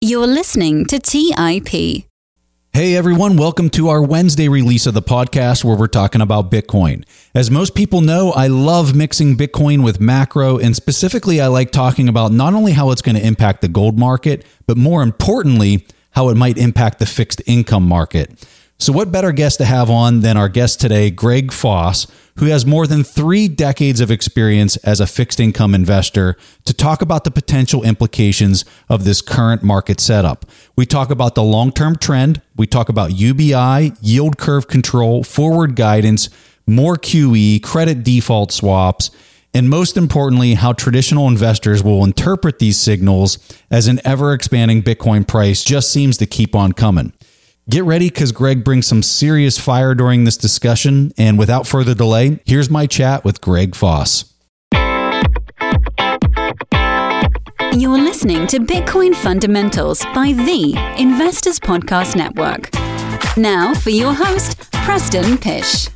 You're listening to TIP. Hey everyone, welcome to our Wednesday release of the podcast where we're talking about Bitcoin. As most people know, I love mixing Bitcoin with macro, and specifically, I like talking about not only how it's going to impact the gold market, but more importantly, how it might impact the fixed income market. So, what better guest to have on than our guest today, Greg Foss, who has more than three decades of experience as a fixed income investor, to talk about the potential implications of this current market setup. We talk about the long term trend, we talk about UBI, yield curve control, forward guidance, more QE, credit default swaps. And most importantly, how traditional investors will interpret these signals as an ever expanding Bitcoin price just seems to keep on coming. Get ready because Greg brings some serious fire during this discussion. And without further delay, here's my chat with Greg Foss. You're listening to Bitcoin Fundamentals by the Investors Podcast Network. Now for your host, Preston Pysh.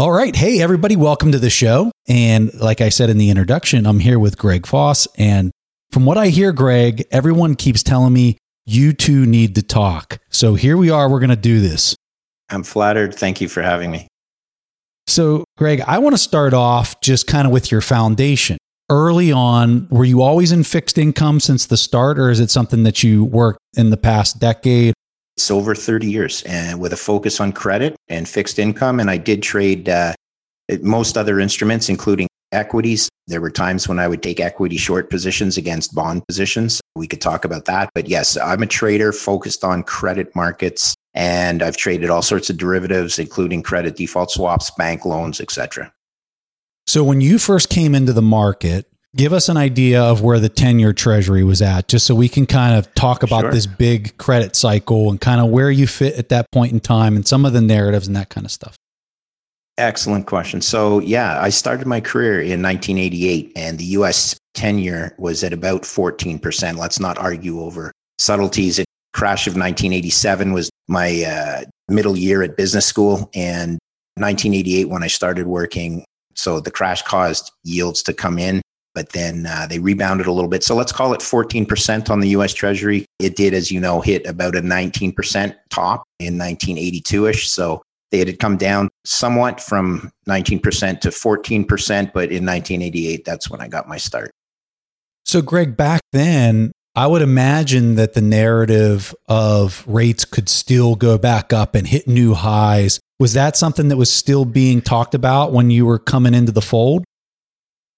All right. Hey, everybody, welcome to the show. And like I said in the introduction, I'm here with Greg Foss. And from what I hear, Greg, everyone keeps telling me you two need to talk. So here we are. We're going to do this. I'm flattered. Thank you for having me. So, Greg, I want to start off just kind of with your foundation. Early on, were you always in fixed income since the start, or is it something that you worked in the past decade? It's over 30 years and with a focus on credit and fixed income. And I did trade uh, most other instruments, including equities. There were times when I would take equity short positions against bond positions. We could talk about that. But yes, I'm a trader focused on credit markets. And I've traded all sorts of derivatives, including credit default swaps, bank loans, etc. So when you first came into the market, Give us an idea of where the 10 year treasury was at, just so we can kind of talk about sure. this big credit cycle and kind of where you fit at that point in time and some of the narratives and that kind of stuff. Excellent question. So, yeah, I started my career in 1988 and the US 10 year was at about 14%. Let's not argue over subtleties. The crash of 1987 was my uh, middle year at business school and 1988 when I started working. So the crash caused yields to come in but then uh, they rebounded a little bit. So let's call it 14% on the US Treasury. It did, as you know, hit about a 19% top in 1982 ish. So they had come down somewhat from 19% to 14%, but in 1988, that's when I got my start. So, Greg, back then, I would imagine that the narrative of rates could still go back up and hit new highs. Was that something that was still being talked about when you were coming into the fold?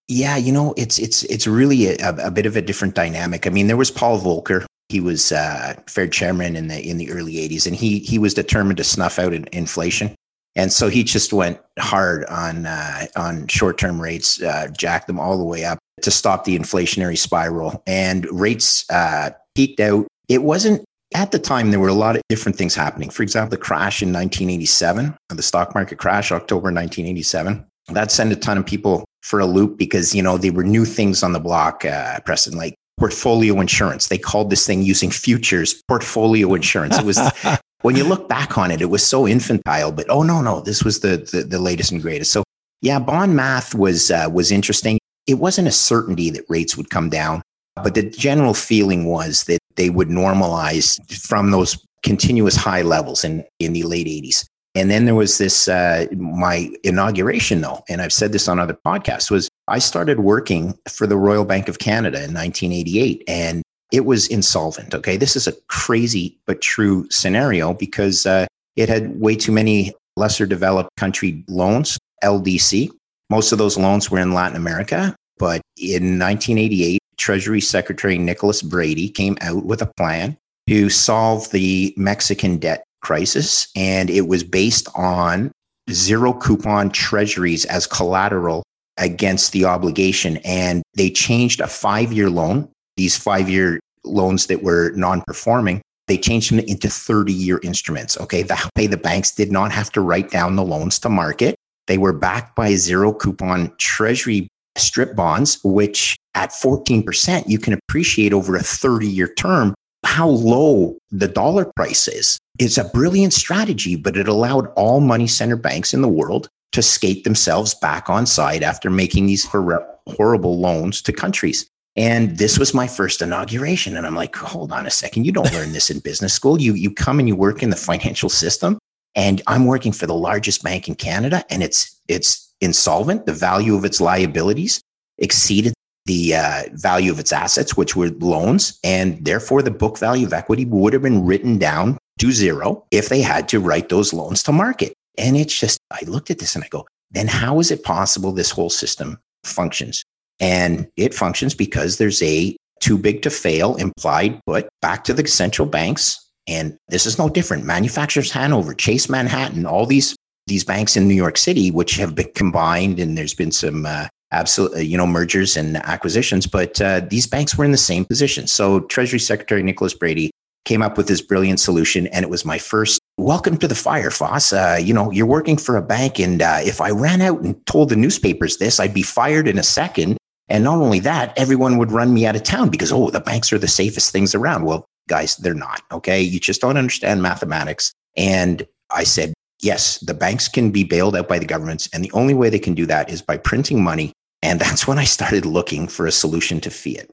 Yeah, you know, it's it's it's really a, a, bit of a different dynamic. I mean, there was Paul Volcker. He was uh, Fed chairman in the in the early '80s, and he he was determined to snuff out inflation. And so he just went hard on uh, on short term rates, uh, jacked them all the way up to stop the inflationary spiral. And rates uh, peaked out. It wasn't at the time. There were a lot of different things happening. For example, the crash in 1987, the stock market crash, October 1987 that sent a ton of people for a loop because you know they were new things on the block uh, preston like portfolio insurance. They called this thing using futures portfolio insurance. It was when you look back on it it was so infantile but oh no no this was the the, the latest and greatest. So yeah bond math was uh, was interesting. It wasn't a certainty that rates would come down but the general feeling was that they would normalize from those continuous high levels in in the late 80s and then there was this, uh, my inauguration though, and I've said this on other podcasts, was I started working for the Royal Bank of Canada in 1988 and it was insolvent. Okay. This is a crazy but true scenario because uh, it had way too many lesser developed country loans, LDC. Most of those loans were in Latin America. But in 1988, Treasury Secretary Nicholas Brady came out with a plan to solve the Mexican debt crisis, and it was based on zero coupon treasuries as collateral against the obligation. And they changed a five year loan, these five year loans that were non performing, they changed them into 30 year instruments. Okay. That way the banks did not have to write down the loans to market. They were backed by zero coupon treasury strip bonds, which at 14%, you can appreciate over a 30 year term how low the dollar price is. It's a brilliant strategy, but it allowed all money center banks in the world to skate themselves back on side after making these horrible loans to countries. And this was my first inauguration. And I'm like, hold on a second. You don't learn this in business school. You, you come and you work in the financial system. And I'm working for the largest bank in Canada and it's, it's insolvent. The value of its liabilities exceeded the uh, value of its assets, which were loans. And therefore, the book value of equity would have been written down to zero if they had to write those loans to market. And it's just, I looked at this and I go, then how is it possible this whole system functions? And it functions because there's a too big to fail implied put back to the central banks. And this is no different. Manufacturers Hanover, Chase Manhattan, all these these banks in New York City, which have been combined, and there's been some uh, absolute, uh, you know, mergers and acquisitions, but uh, these banks were in the same position. So Treasury Secretary Nicholas Brady came up with this brilliant solution, and it was my first welcome to the fire, Foss. Uh, you know, you're working for a bank, and uh, if I ran out and told the newspapers this, I'd be fired in a second. And not only that, everyone would run me out of town because, oh, the banks are the safest things around. Well, guys, they're not. Okay. You just don't understand mathematics. And I said, yes, the banks can be bailed out by the governments. And the only way they can do that is by printing money. And that's when I started looking for a solution to fiat.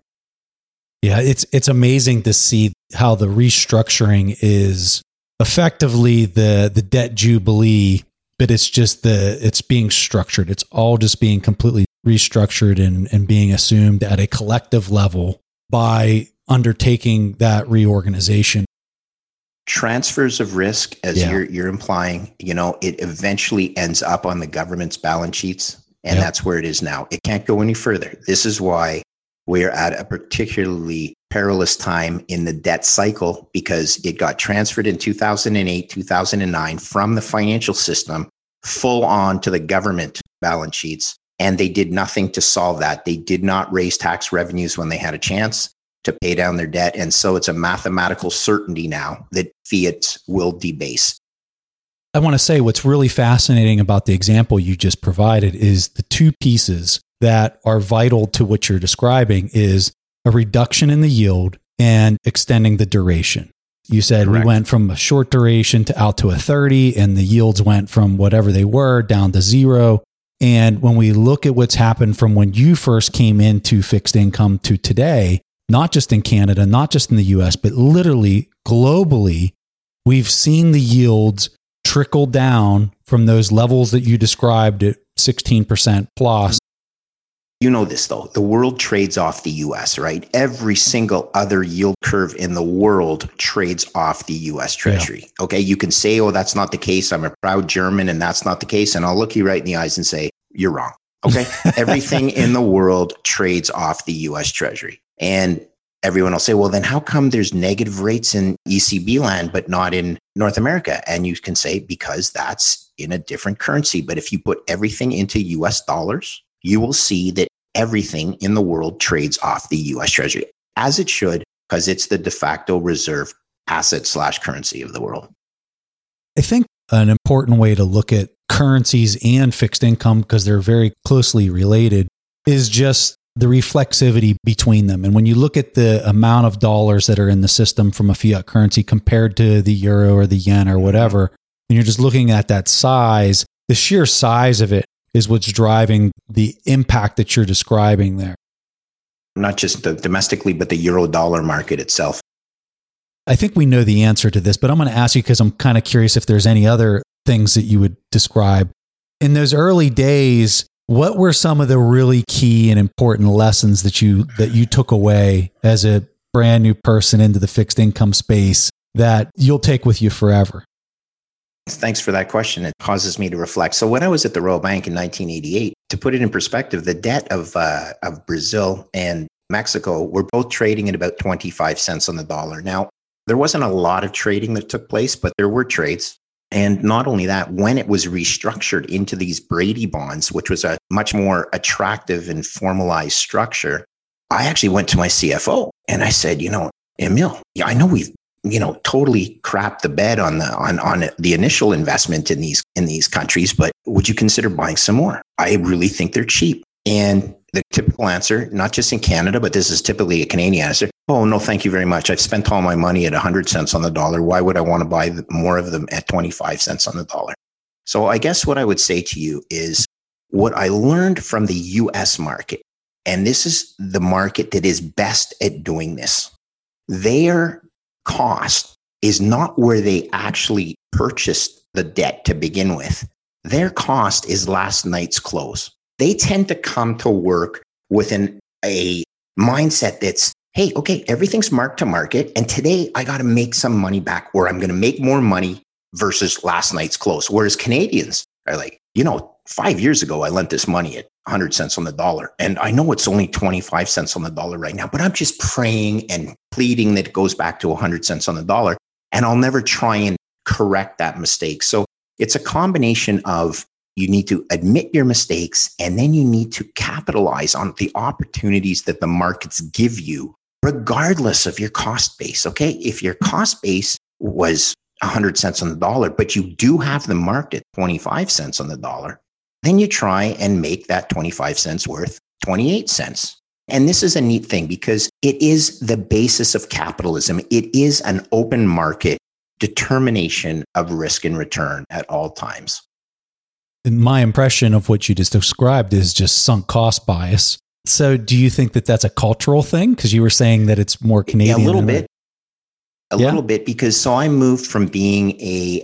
Yeah, it's it's amazing to see how the restructuring is effectively the the debt jubilee, but it's just the it's being structured. It's all just being completely restructured and, and being assumed at a collective level by undertaking that reorganization. Transfers of risk, as yeah. you're you're implying, you know, it eventually ends up on the government's balance sheets. And yep. that's where it is now. It can't go any further. This is why we're at a particularly perilous time in the debt cycle because it got transferred in 2008, 2009 from the financial system full on to the government balance sheets. And they did nothing to solve that. They did not raise tax revenues when they had a chance to pay down their debt. And so it's a mathematical certainty now that fiat will debase. I want to say what's really fascinating about the example you just provided is the two pieces that are vital to what you're describing is a reduction in the yield and extending the duration. You said Correct. we went from a short duration to out to a 30 and the yields went from whatever they were down to zero. And when we look at what's happened from when you first came into fixed income to today, not just in Canada, not just in the US, but literally globally, we've seen the yields trickle down from those levels that you described at 16% plus you know this though, the world trades off the US, right? Every single other yield curve in the world trades off the US Treasury. Yeah. Okay. You can say, oh, that's not the case. I'm a proud German and that's not the case. And I'll look you right in the eyes and say, you're wrong. Okay. Everything in the world trades off the US Treasury. And everyone will say, well, then how come there's negative rates in ECB land, but not in North America? And you can say, because that's in a different currency. But if you put everything into US dollars, you will see that everything in the world trades off the US Treasury, as it should, because it's the de facto reserve asset slash currency of the world. I think an important way to look at currencies and fixed income, because they're very closely related, is just the reflexivity between them. And when you look at the amount of dollars that are in the system from a fiat currency compared to the euro or the yen or mm-hmm. whatever, and you're just looking at that size, the sheer size of it is what's driving the impact that you're describing there. Not just the domestically, but the euro dollar market itself. I think we know the answer to this, but I'm going to ask you because I'm kind of curious if there's any other things that you would describe. In those early days, what were some of the really key and important lessons that you that you took away as a brand new person into the fixed income space that you'll take with you forever? Thanks for that question. It causes me to reflect. So, when I was at the Royal Bank in 1988, to put it in perspective, the debt of, uh, of Brazil and Mexico were both trading at about 25 cents on the dollar. Now, there wasn't a lot of trading that took place, but there were trades. And not only that, when it was restructured into these Brady bonds, which was a much more attractive and formalized structure, I actually went to my CFO and I said, you know, Emil, I know we've you know totally crap the bed on the on on the initial investment in these in these countries but would you consider buying some more i really think they're cheap and the typical answer not just in canada but this is typically a canadian answer Oh, no, thank you very much. I've spent all my money at 100 cents on the dollar. Why would I want to buy more of them at 25 cents on the dollar? So I guess what I would say to you is what I learned from the US market, and this is the market that is best at doing this. Their cost is not where they actually purchased the debt to begin with. Their cost is last night's close. They tend to come to work with an, a mindset that's, hey, okay, everything's marked to market. And today I got to make some money back or I'm going to make more money versus last night's close. Whereas Canadians are like, you know, five years ago, I lent this money at 100 cents on the dollar. And I know it's only 25 cents on the dollar right now, but I'm just praying and pleading that it goes back to 100 cents on the dollar. And I'll never try and correct that mistake. So it's a combination of you need to admit your mistakes and then you need to capitalize on the opportunities that the markets give you, regardless of your cost base. Okay. If your cost base was 100 cents on the dollar, but you do have the market at 25 cents on the dollar, then you try and make that 25 cents worth 28 cents. And this is a neat thing because it is the basis of capitalism. It is an open market determination of risk and return at all times. My impression of what you just described is just sunk cost bias. So, do you think that that's a cultural thing? Because you were saying that it's more Canadian. Yeah, a little bit a yeah. little bit because so I moved from being a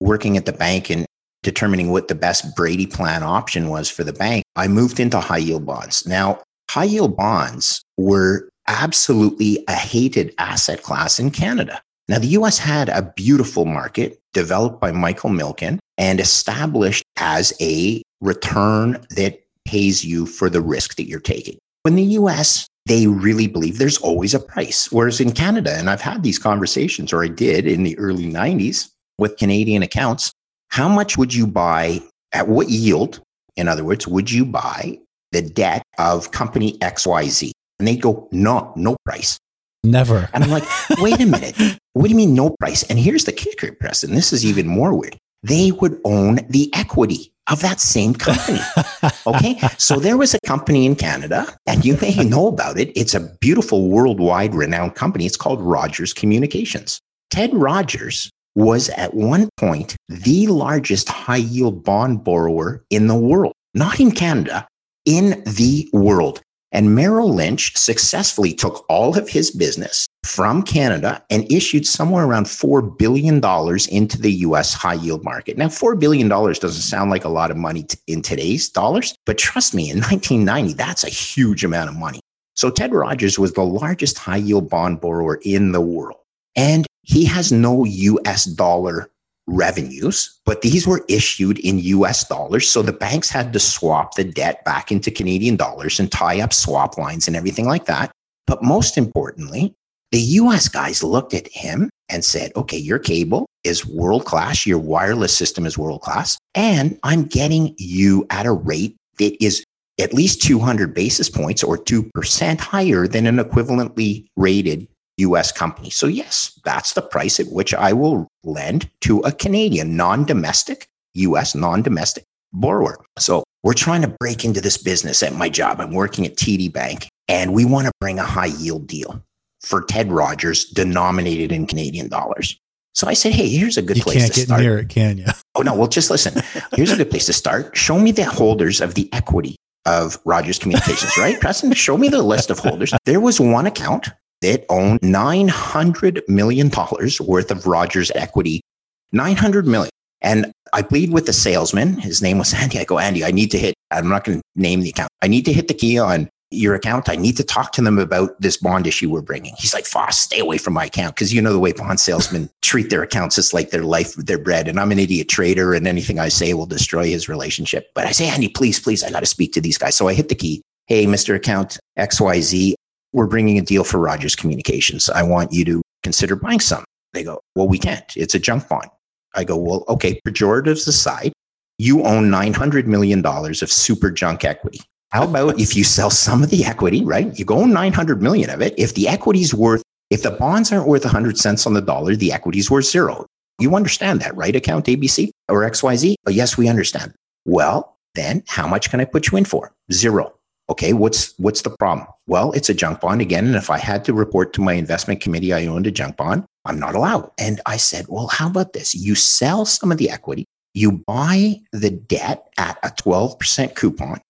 working at the bank and determining what the best Brady plan option was for the bank. I moved into high yield bonds. Now, high yield bonds were absolutely a hated asset class in Canada. Now, the US had a beautiful market developed by Michael Milken and established as a return that pays you for the risk that you're taking. In the US they really believe there's always a price. Whereas in Canada, and I've had these conversations, or I did in the early 90s with Canadian accounts, how much would you buy at what yield? In other words, would you buy the debt of company XYZ? And they go, no, no price. Never. And I'm like, wait a minute. What do you mean no price? And here's the kicker, Preston. This is even more weird. They would own the equity of that same company. okay. So there was a company in Canada, and you may know about it. It's a beautiful worldwide renowned company. It's called Rogers Communications. Ted Rogers was at one point the largest high yield bond borrower in the world, not in Canada, in the world. And Merrill Lynch successfully took all of his business from Canada and issued somewhere around $4 billion into the US high yield market. Now, $4 billion doesn't sound like a lot of money in today's dollars, but trust me, in 1990, that's a huge amount of money. So Ted Rogers was the largest high yield bond borrower in the world. And he has no US dollar revenues, but these were issued in US dollars. So the banks had to swap the debt back into Canadian dollars and tie up swap lines and everything like that. But most importantly, the US guys looked at him and said, okay, your cable is world class, your wireless system is world class, and I'm getting you at a rate that is at least 200 basis points or 2% higher than an equivalently rated US company. So, yes, that's the price at which I will lend to a Canadian non domestic, US non domestic borrower. So, we're trying to break into this business at my job. I'm working at TD Bank and we want to bring a high yield deal for Ted Rogers denominated in Canadian dollars. So I said, hey, here's a good you place can't to get start. near it, can you? Oh, no. Well, just listen. Here's a good place to start. Show me the holders of the equity of Rogers Communications, right? Preston, show me the list of holders. There was one account that owned $900 million worth of Rogers equity. 900 million. And I plead with the salesman. His name was Andy. I go, Andy, I need to hit, I'm not going to name the account. I need to hit the key on your account. I need to talk to them about this bond issue we're bringing. He's like, Foss, stay away from my account. Cause you know the way bond salesmen treat their accounts. It's like their life, their bread. And I'm an idiot trader and anything I say will destroy his relationship. But I say, Andy, please, please, I got to speak to these guys. So I hit the key. Hey, Mr. Account XYZ, we're bringing a deal for Rogers Communications. I want you to consider buying some. They go, well, we can't. It's a junk bond. I go, well, okay, pejoratives aside, you own $900 million of super junk equity. How about if you sell some of the equity, right? You go own 900 million of it. If the equity's worth, if the bonds aren't worth 100 cents on the dollar, the equity's worth zero. You understand that, right? Account ABC or XYZ? Oh, yes, we understand. Well, then how much can I put you in for? Zero. Okay, what's what's the problem? Well, it's a junk bond again, and if I had to report to my investment committee I owned a junk bond, I'm not allowed. And I said, well, how about this? You sell some of the equity, you buy the debt at a 12% coupon.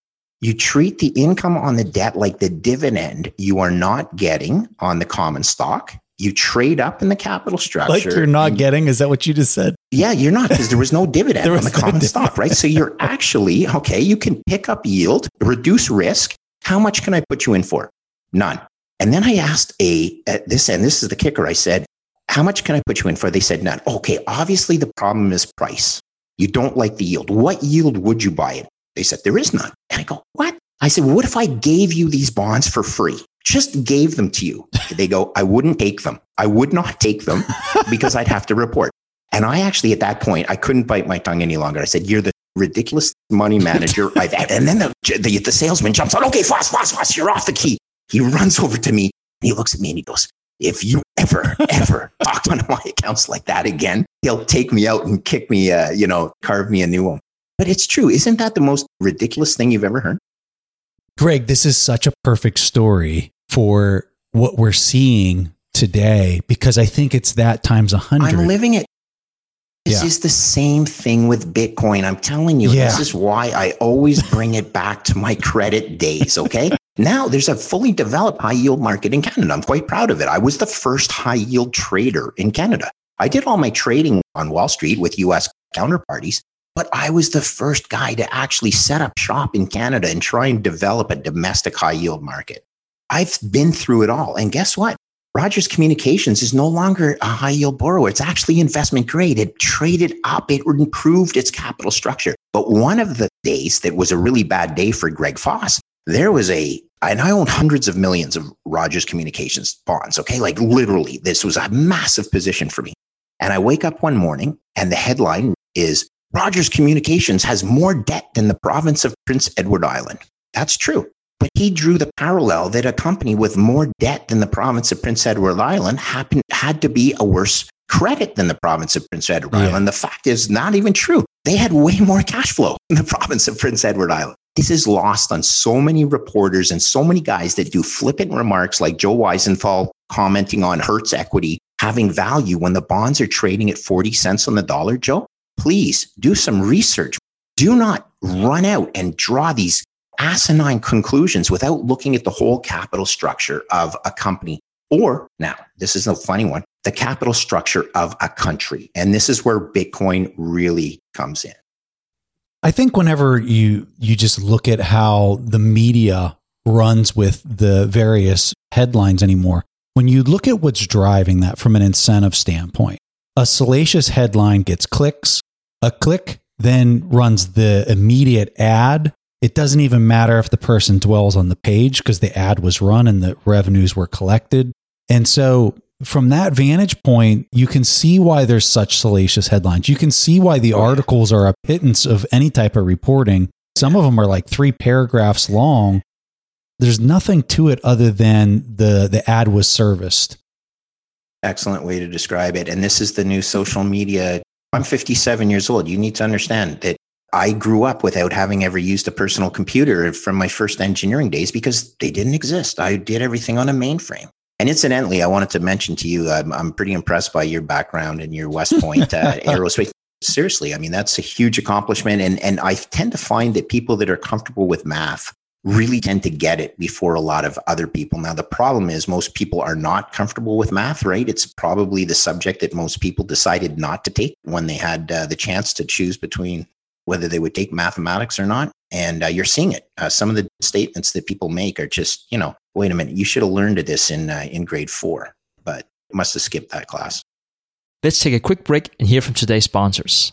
You treat the income on the debt like the dividend you are not getting on the common stock. You trade up in the capital structure. Like you're not getting? Is that what you just said? Yeah, you're not because there was no dividend was on the no common stock, right? So you're actually, okay, you can pick up yield, reduce risk. How much can I put you in for? None. And then I asked a, at this, and this is the kicker. I said, how much can I put you in for? They said none. Okay, obviously the problem is price. You don't like the yield. What yield would you buy it? They said, there is none. And I go, what? I said, well, what if I gave you these bonds for free? Just gave them to you. They go, I wouldn't take them. I would not take them because I'd have to report. And I actually, at that point, I couldn't bite my tongue any longer. I said, you're the ridiculous money manager I've had. And then the, the, the salesman jumps on, okay, Foss, Foss, Foss, you're off the key. He runs over to me and he looks at me and he goes, if you ever, ever talk to one of my accounts like that again, he'll take me out and kick me, uh, you know, carve me a new one. But it's true. Isn't that the most ridiculous thing you've ever heard? Greg, this is such a perfect story for what we're seeing today because I think it's that times a hundred. I'm living it. This yeah. is the same thing with Bitcoin. I'm telling you, yeah. this is why I always bring it back to my credit days. Okay. now there's a fully developed high yield market in Canada. I'm quite proud of it. I was the first high yield trader in Canada. I did all my trading on Wall Street with US counterparties, but I was the first guy to actually set up shop in Canada and try and develop a domestic high yield market. I've been through it all. And guess what? Rogers Communications is no longer a high yield borrower. It's actually investment grade. It traded up, it improved its capital structure. But one of the days that was a really bad day for Greg Foss, there was a, and I own hundreds of millions of Rogers Communications bonds. Okay. Like literally, this was a massive position for me. And I wake up one morning and the headline is Rogers Communications has more debt than the province of Prince Edward Island. That's true. But he drew the parallel that a company with more debt than the province of Prince Edward Island happened, had to be a worse credit than the province of Prince Edward yeah. Island. The fact is not even true. They had way more cash flow in the province of Prince Edward Island. This is lost on so many reporters and so many guys that do flippant remarks like Joe Weisenthal commenting on Hertz equity having value when the bonds are trading at 40 cents on the dollar, Joe. Please do some research. Do not run out and draw these asinine conclusions without looking at the whole capital structure of a company. Or now, this is a funny one the capital structure of a country. And this is where Bitcoin really comes in. I think whenever you you just look at how the media runs with the various headlines anymore, when you look at what's driving that from an incentive standpoint, a salacious headline gets clicks, a click then runs the immediate ad it doesn't even matter if the person dwells on the page because the ad was run and the revenues were collected. And so, from that vantage point, you can see why there's such salacious headlines. You can see why the oh, articles are a pittance of any type of reporting. Some of them are like three paragraphs long. There's nothing to it other than the, the ad was serviced. Excellent way to describe it. And this is the new social media. I'm 57 years old. You need to understand that I grew up without having ever used a personal computer from my first engineering days because they didn't exist. I did everything on a mainframe. And incidentally, I wanted to mention to you, I'm, I'm pretty impressed by your background and your West Point uh, aerospace. Seriously, I mean, that's a huge accomplishment. And, and I tend to find that people that are comfortable with math really tend to get it before a lot of other people. Now, the problem is most people are not comfortable with math, right? It's probably the subject that most people decided not to take when they had uh, the chance to choose between whether they would take mathematics or not. And uh, you're seeing it. Uh, some of the statements that people make are just, you know, wait a minute, you should have learned this in uh, in grade four, but must have skipped that class. Let's take a quick break and hear from today's sponsors.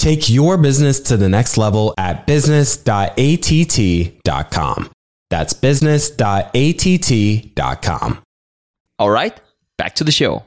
Take your business to the next level at business.att.com. That's business.att.com. All right, back to the show.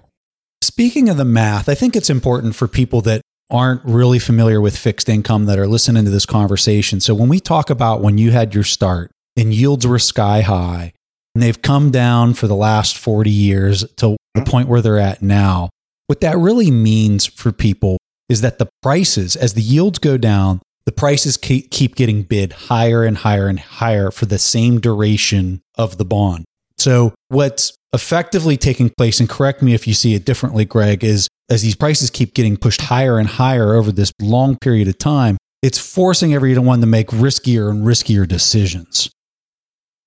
Speaking of the math, I think it's important for people that aren't really familiar with fixed income that are listening to this conversation. So when we talk about when you had your start and yields were sky high and they've come down for the last 40 years to the point where they're at now, what that really means for people is that the prices, as the yields go down, the prices keep getting bid higher and higher and higher for the same duration of the bond. So what's effectively taking place, and correct me if you see it differently, Greg, is as these prices keep getting pushed higher and higher over this long period of time, it's forcing everyone to make riskier and riskier decisions.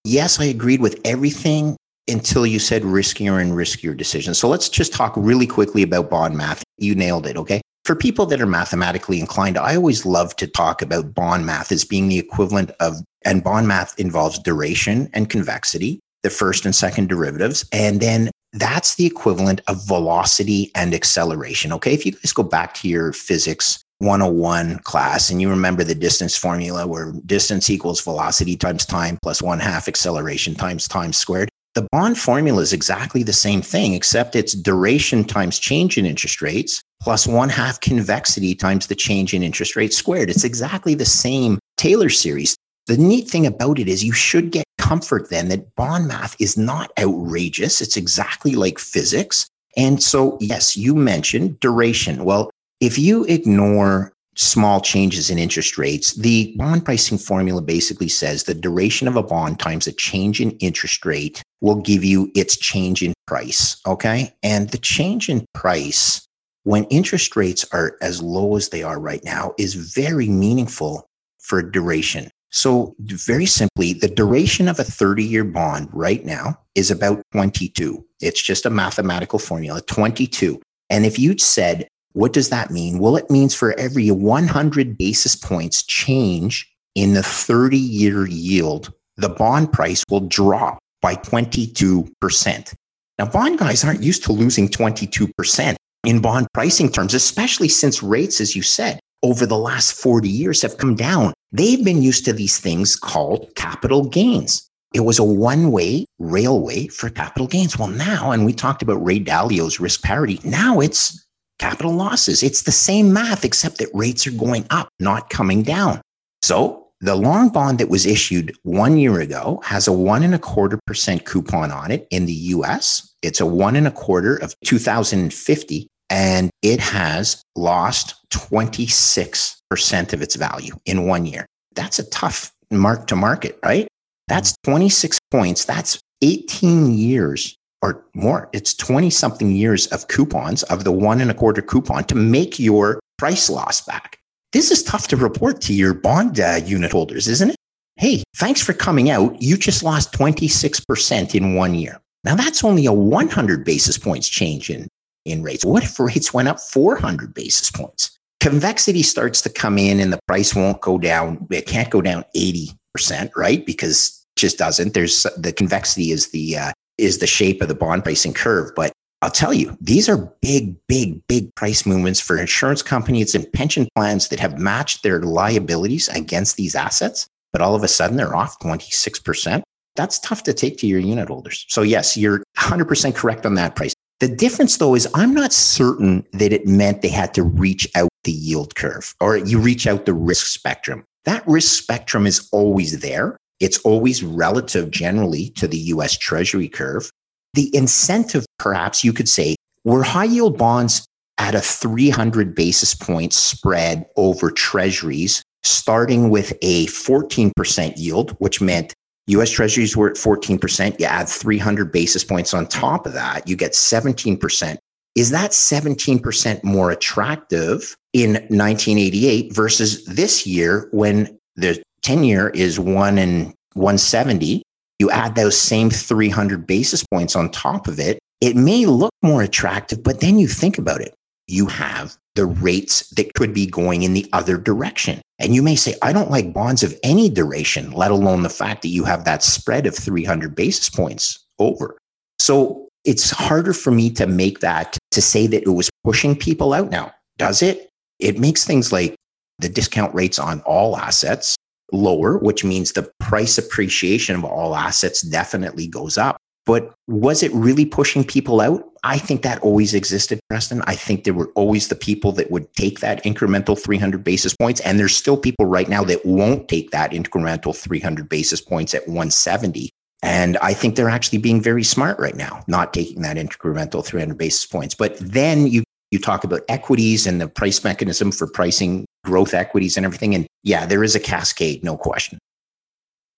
Yes, I agreed with everything until you said riskier and riskier decisions. So let's just talk really quickly about bond math. You nailed it, okay? For people that are mathematically inclined, I always love to talk about bond math as being the equivalent of, and bond math involves duration and convexity, the first and second derivatives, and then that's the equivalent of velocity and acceleration. Okay. If you guys go back to your physics 101 class and you remember the distance formula where distance equals velocity times time plus one half acceleration times time squared, the bond formula is exactly the same thing, except it's duration times change in interest rates plus one half convexity times the change in interest rate squared. It's exactly the same Taylor series. The neat thing about it is you should get comfort then that bond math is not outrageous. It's exactly like physics. And so, yes, you mentioned duration. Well, if you ignore small changes in interest rates, the bond pricing formula basically says the duration of a bond times a change in interest rate will give you its change in price. Okay. And the change in price when interest rates are as low as they are right now is very meaningful for duration. So, very simply, the duration of a 30 year bond right now is about 22. It's just a mathematical formula 22. And if you'd said, what does that mean? Well, it means for every 100 basis points change in the 30 year yield, the bond price will drop by 22%. Now, bond guys aren't used to losing 22% in bond pricing terms, especially since rates, as you said, over the last 40 years have come down. They've been used to these things called capital gains. It was a one way railway for capital gains. Well, now, and we talked about Ray Dalio's risk parity, now it's capital losses. It's the same math, except that rates are going up, not coming down. So the long bond that was issued one year ago has a one and a quarter percent coupon on it in the US. It's a one and a quarter of 2050 and it has lost 26% of its value in one year. That's a tough mark to market, right? That's 26 points. That's 18 years or more. It's 20 something years of coupons of the one and a quarter coupon to make your price loss back. This is tough to report to your bond uh, unit holders, isn't it? Hey, thanks for coming out. You just lost 26% in one year. Now that's only a 100 basis points change in in rates. What if rates went up 400 basis points? Convexity starts to come in and the price won't go down. It can't go down 80%, right? Because just doesn't. There's the convexity is the uh, is the shape of the bond pricing curve. But I'll tell you, these are big, big, big price movements for insurance companies and pension plans that have matched their liabilities against these assets. But all of a sudden, they're off 26%. That's tough to take to your unit holders. So, yes, you're 100% correct on that price. The difference, though, is I'm not certain that it meant they had to reach out the yield curve or you reach out the risk spectrum. That risk spectrum is always there. It's always relative generally to the US Treasury curve. The incentive, perhaps you could say, were high yield bonds at a 300 basis point spread over treasuries, starting with a 14% yield, which meant US treasuries were at 14%. You add 300 basis points on top of that, you get 17%. Is that 17% more attractive in 1988 versus this year when the 10 year is one and 170? You add those same 300 basis points on top of it. It may look more attractive, but then you think about it. You have the rates that could be going in the other direction. And you may say, I don't like bonds of any duration, let alone the fact that you have that spread of 300 basis points over. So it's harder for me to make that, to say that it was pushing people out now. Does it? It makes things like the discount rates on all assets lower, which means the price appreciation of all assets definitely goes up. But was it really pushing people out? I think that always existed, Preston. I think there were always the people that would take that incremental 300 basis points. And there's still people right now that won't take that incremental 300 basis points at 170. And I think they're actually being very smart right now, not taking that incremental 300 basis points. But then you, you talk about equities and the price mechanism for pricing growth equities and everything. And yeah, there is a cascade, no question.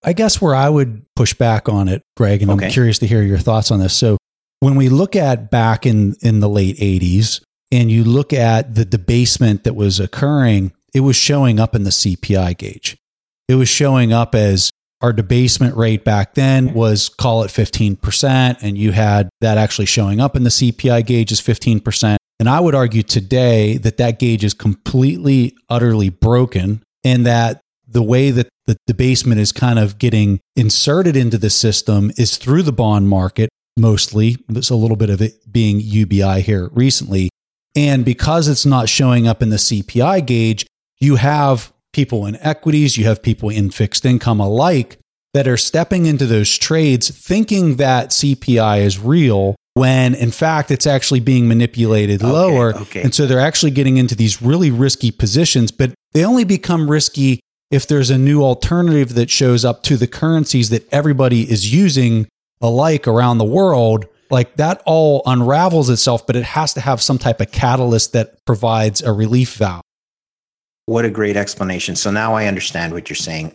I guess where I would push back on it, Greg, and okay. I'm curious to hear your thoughts on this. So when we look at back in, in the late 80s and you look at the debasement that was occurring, it was showing up in the CPI gauge. It was showing up as our debasement rate back then mm-hmm. was call it 15%, and you had that actually showing up in the CPI gauge as 15%. And I would argue today that that gauge is completely, utterly broken, and that the way that the debasement is kind of getting inserted into the system is through the bond market mostly. There's a little bit of it being UBI here recently. And because it's not showing up in the CPI gauge, you have people in equities, you have people in fixed income alike that are stepping into those trades thinking that CPI is real when in fact it's actually being manipulated okay, lower. Okay. And so they're actually getting into these really risky positions, but they only become risky if there's a new alternative that shows up to the currencies that everybody is using alike around the world, like that all unravels itself, but it has to have some type of catalyst that provides a relief valve. What a great explanation. So now I understand what you're saying.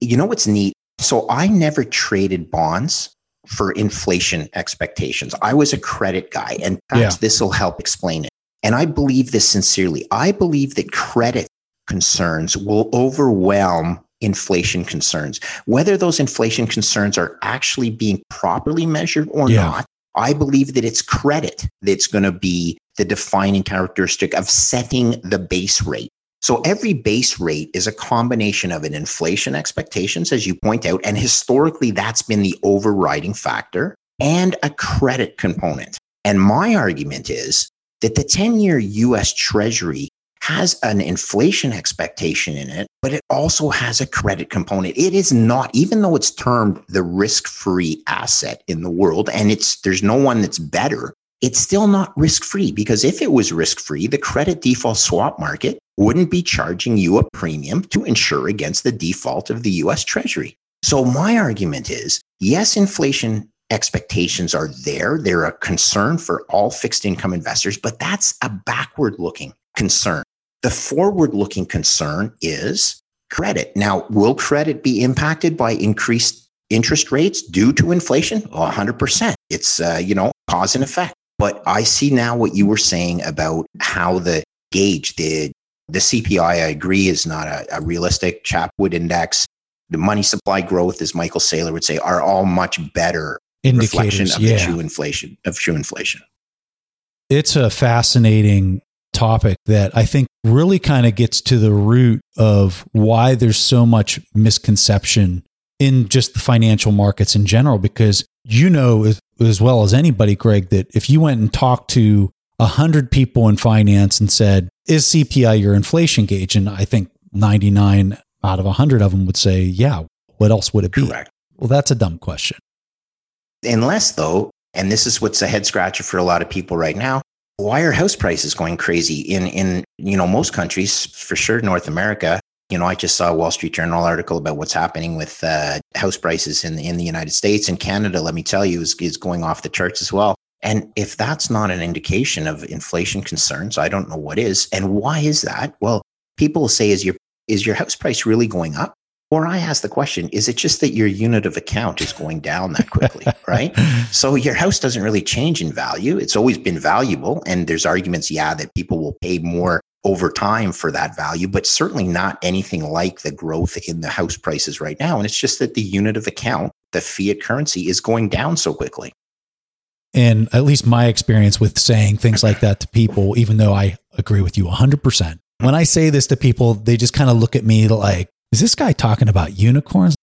You know what's neat? So I never traded bonds for inflation expectations. I was a credit guy, and perhaps yeah. this will help explain it. And I believe this sincerely. I believe that credit concerns will overwhelm inflation concerns. Whether those inflation concerns are actually being properly measured or yeah. not, I believe that it's credit that's going to be the defining characteristic of setting the base rate. So every base rate is a combination of an inflation expectations, as you point out, and historically that's been the overriding factor and a credit component. And my argument is that the 10 year US Treasury has an inflation expectation in it, but it also has a credit component. It is not, even though it's termed the risk-free asset in the world, and it's there's no one that's better, it's still not risk-free because if it was risk-free, the credit default swap market wouldn't be charging you a premium to insure against the default of the US Treasury. So my argument is, yes, inflation expectations are there. They're a concern for all fixed income investors, but that's a backward looking concern. The forward looking concern is credit. Now, will credit be impacted by increased interest rates due to inflation? 100%. It's, uh, you know, cause and effect. But I see now what you were saying about how the gauge, the, the CPI, I agree, is not a, a realistic Chapwood index. The money supply growth, as Michael Saylor would say, are all much better reflection of yeah. the true inflation of true inflation. It's a fascinating topic that I think really kind of gets to the root of why there's so much misconception in just the financial markets in general. Because you know as well as anybody, Greg, that if you went and talked to a hundred people in finance and said, "Is CPI your inflation gauge?" and I think ninety nine out of hundred of them would say, "Yeah." What else would it be? Correct. Well, that's a dumb question. Unless, though, and this is what's a head scratcher for a lot of people right now. Why are house prices going crazy in in you know most countries for sure North America? You know I just saw a Wall Street Journal article about what's happening with uh, house prices in in the United States and Canada let me tell you is is going off the charts as well. And if that's not an indication of inflation concerns I don't know what is. And why is that? Well people say is your is your house price really going up or I ask the question, is it just that your unit of account is going down that quickly, right? So your house doesn't really change in value. It's always been valuable. And there's arguments, yeah, that people will pay more over time for that value, but certainly not anything like the growth in the house prices right now. And it's just that the unit of account, the fiat currency, is going down so quickly. And at least my experience with saying things like that to people, even though I agree with you 100%, when I say this to people, they just kind of look at me like, is this guy talking about unicorns?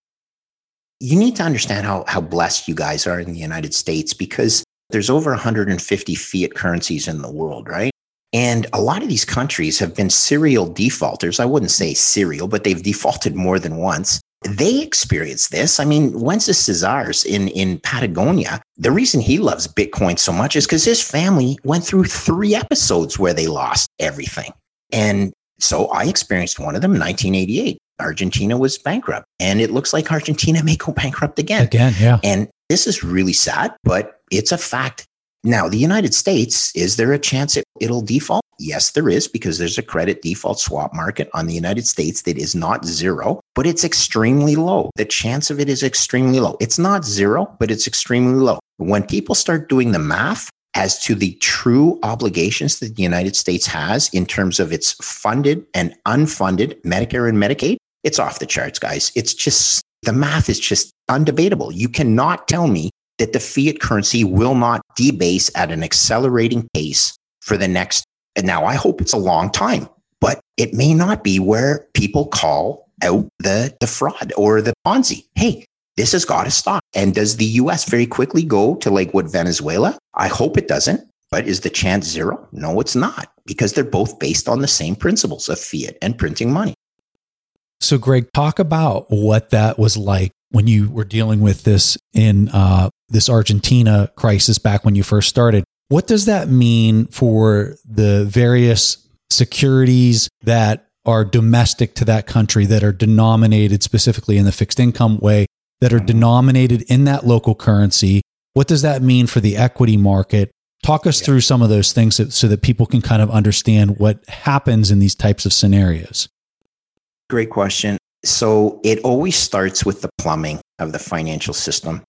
You need to understand how, how blessed you guys are in the United States because there's over 150 fiat currencies in the world, right? And a lot of these countries have been serial defaulters. I wouldn't say serial, but they've defaulted more than once. They experience this. I mean, Wences Casares in, in Patagonia, the reason he loves Bitcoin so much is because his family went through three episodes where they lost everything. And so I experienced one of them in 1988. Argentina was bankrupt. And it looks like Argentina may go bankrupt again. Again, yeah. And this is really sad, but it's a fact. Now, the United States, is there a chance it, it'll default? Yes, there is, because there's a credit default swap market on the United States that is not zero, but it's extremely low. The chance of it is extremely low. It's not zero, but it's extremely low. When people start doing the math, as to the true obligations that the United States has in terms of its funded and unfunded Medicare and Medicaid, it's off the charts, guys. It's just the math is just undebatable. You cannot tell me that the fiat currency will not debase at an accelerating pace for the next. And now I hope it's a long time, but it may not be where people call out the, the fraud or the Ponzi. Hey, this has got to stop. And does the US very quickly go to like what Venezuela? I hope it doesn't. But is the chance zero? No, it's not because they're both based on the same principles of fiat and printing money. So, Greg, talk about what that was like when you were dealing with this in uh, this Argentina crisis back when you first started. What does that mean for the various securities that are domestic to that country that are denominated specifically in the fixed income way, that are denominated in that local currency? What does that mean for the equity market? Talk us yeah. through some of those things so, so that people can kind of understand what happens in these types of scenarios. Great question. So it always starts with the plumbing of the financial system.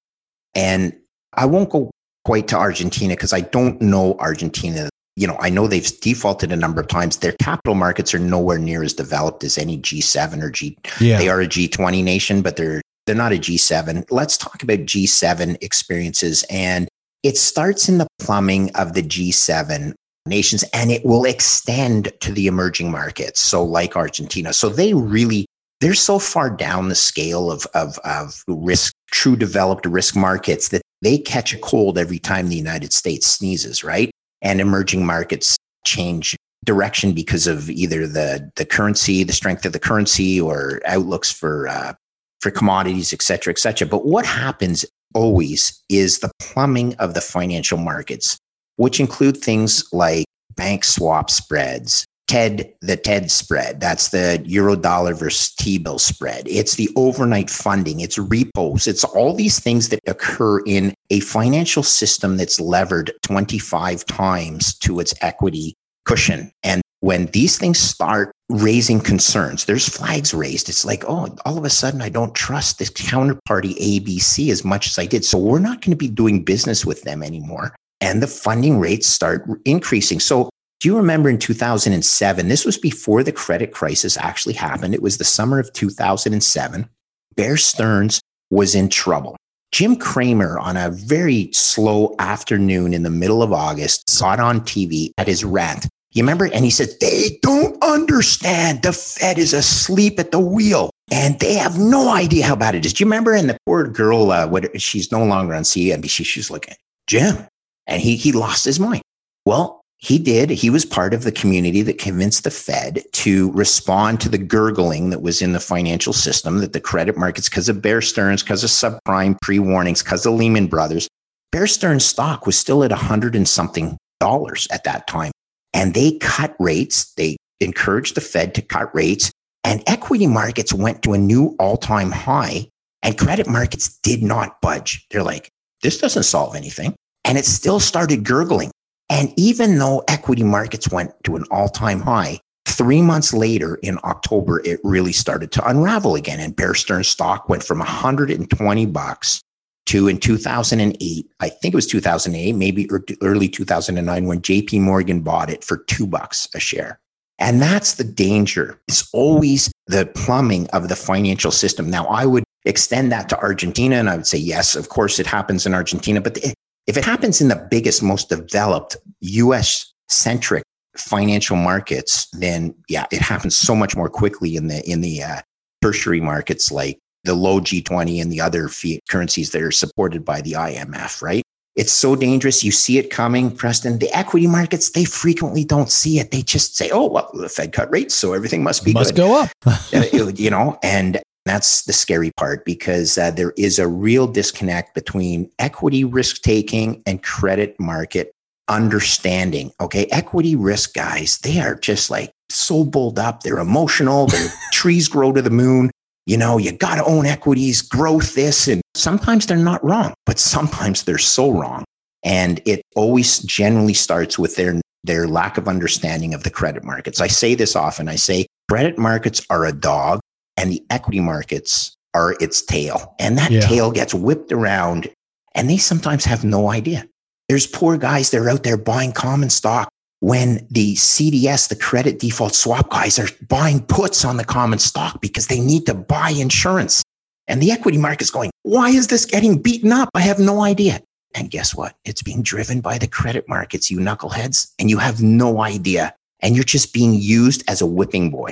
And I won't go quite to Argentina because I don't know Argentina. You know, I know they've defaulted a number of times. Their capital markets are nowhere near as developed as any G7 or G. Yeah. They are a G20 nation, but they're they're not a G7. Let's talk about G7 experiences. And it starts in the plumbing of the G7 nations and it will extend to the emerging markets. So, like Argentina. So, they really, they're so far down the scale of, of, of risk, true developed risk markets that they catch a cold every time the United States sneezes, right? And emerging markets change direction because of either the, the currency, the strength of the currency, or outlooks for, uh, for commodities, et cetera, et cetera. But what happens always is the plumbing of the financial markets which include things like bank swap spreads, TED, the TED spread. That's the euro dollar versus T bill spread. It's the overnight funding. It's repos. It's all these things that occur in a financial system that's levered 25 times to its equity cushion. And when these things start raising concerns, there's flags raised. It's like, oh, all of a sudden I don't trust this counterparty ABC as much as I did. So we're not going to be doing business with them anymore and the funding rates start increasing. So, do you remember in 2007? This was before the credit crisis actually happened. It was the summer of 2007. Bear Stearns was in trouble. Jim Cramer, on a very slow afternoon in the middle of August, got on TV at his rant. You remember? And he said, They don't understand. The Fed is asleep at the wheel and they have no idea how bad it is. Do you remember? And the poor girl, uh, what she's no longer on CNBC. She's looking, Jim. And he, he lost his mind. Well, he did. He was part of the community that convinced the Fed to respond to the gurgling that was in the financial system, that the credit markets, because of Bear Stearns, because of subprime pre warnings, because of Lehman Brothers, Bear Stearns stock was still at a hundred and something dollars at that time. And they cut rates. They encouraged the Fed to cut rates and equity markets went to a new all time high and credit markets did not budge. They're like, this doesn't solve anything. And it still started gurgling. And even though equity markets went to an all time high, three months later in October, it really started to unravel again. And Bear Stearns stock went from 120 bucks to in 2008, I think it was 2008, maybe er, early 2009 when JP Morgan bought it for two bucks a share. And that's the danger. It's always the plumbing of the financial system. Now, I would extend that to Argentina and I would say, yes, of course it happens in Argentina. But if it happens in the biggest, most developed US centric financial markets, then yeah, it happens so much more quickly in the, in the uh, tertiary markets like the low G20 and the other fiat currencies that are supported by the IMF, right? It's so dangerous. You see it coming, Preston. The equity markets, they frequently don't see it. They just say, oh, well, the Fed cut rates, so everything must be must good. go up. Uh, you know, and that's the scary part because uh, there is a real disconnect between equity risk taking and credit market understanding. Okay. Equity risk guys, they are just like so bulled up. They're emotional. Their trees grow to the moon you know, you got to own equities, growth this. And sometimes they're not wrong, but sometimes they're so wrong. And it always generally starts with their, their lack of understanding of the credit markets. I say this often. I say credit markets are a dog and the equity markets are its tail. And that yeah. tail gets whipped around and they sometimes have no idea. There's poor guys, they're out there buying common stock when the CDS, the credit default swap guys are buying puts on the common stock because they need to buy insurance. And the equity market's going, why is this getting beaten up? I have no idea. And guess what? It's being driven by the credit markets, you knuckleheads, and you have no idea. And you're just being used as a whipping boy.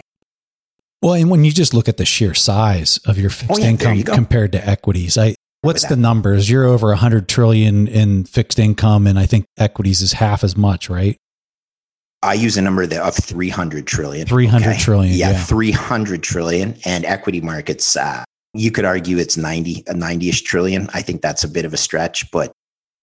Well, and when you just look at the sheer size of your fixed oh, yeah, income you compared to equities, I what's the numbers? You're over 100 trillion in fixed income and I think equities is half as much, right? I use a number of 300 trillion. Three hundred okay? trillion. Yeah, yeah, 300 trillion. And equity markets, uh, you could argue it's 90, 90-ish trillion. I think that's a bit of a stretch, but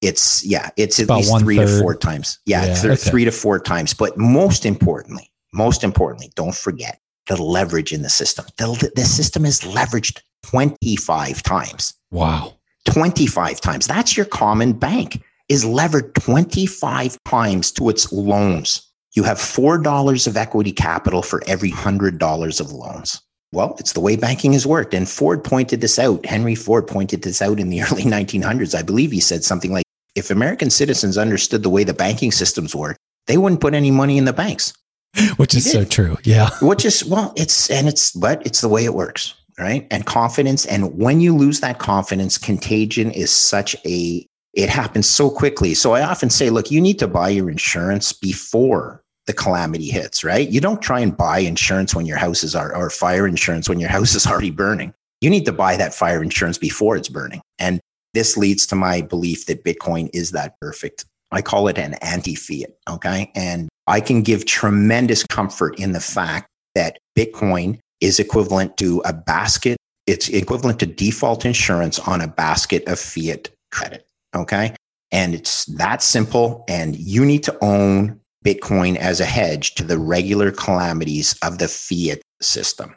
it's, yeah, it's, at least three third. to four times. Yeah, yeah th- okay. three to four times. But most importantly, most importantly, don't forget the leverage in the system. The, the system is leveraged 25 times. Wow. 25 times. That's your common bank is levered 25 times to its loans you have $4 of equity capital for every $100 of loans. Well, it's the way banking has worked. And Ford pointed this out. Henry Ford pointed this out in the early 1900s. I believe he said something like if American citizens understood the way the banking systems work, they wouldn't put any money in the banks. Which is so true. Yeah. Which is, well, it's, and it's, but it's the way it works. Right. And confidence. And when you lose that confidence, contagion is such a, it happens so quickly. So I often say, look, you need to buy your insurance before the calamity hits, right? You don't try and buy insurance when your houses are, or fire insurance when your house is already burning. You need to buy that fire insurance before it's burning. And this leads to my belief that Bitcoin is that perfect. I call it an anti fiat. Okay. And I can give tremendous comfort in the fact that Bitcoin is equivalent to a basket. It's equivalent to default insurance on a basket of fiat credit. Okay. And it's that simple. And you need to own Bitcoin as a hedge to the regular calamities of the fiat system.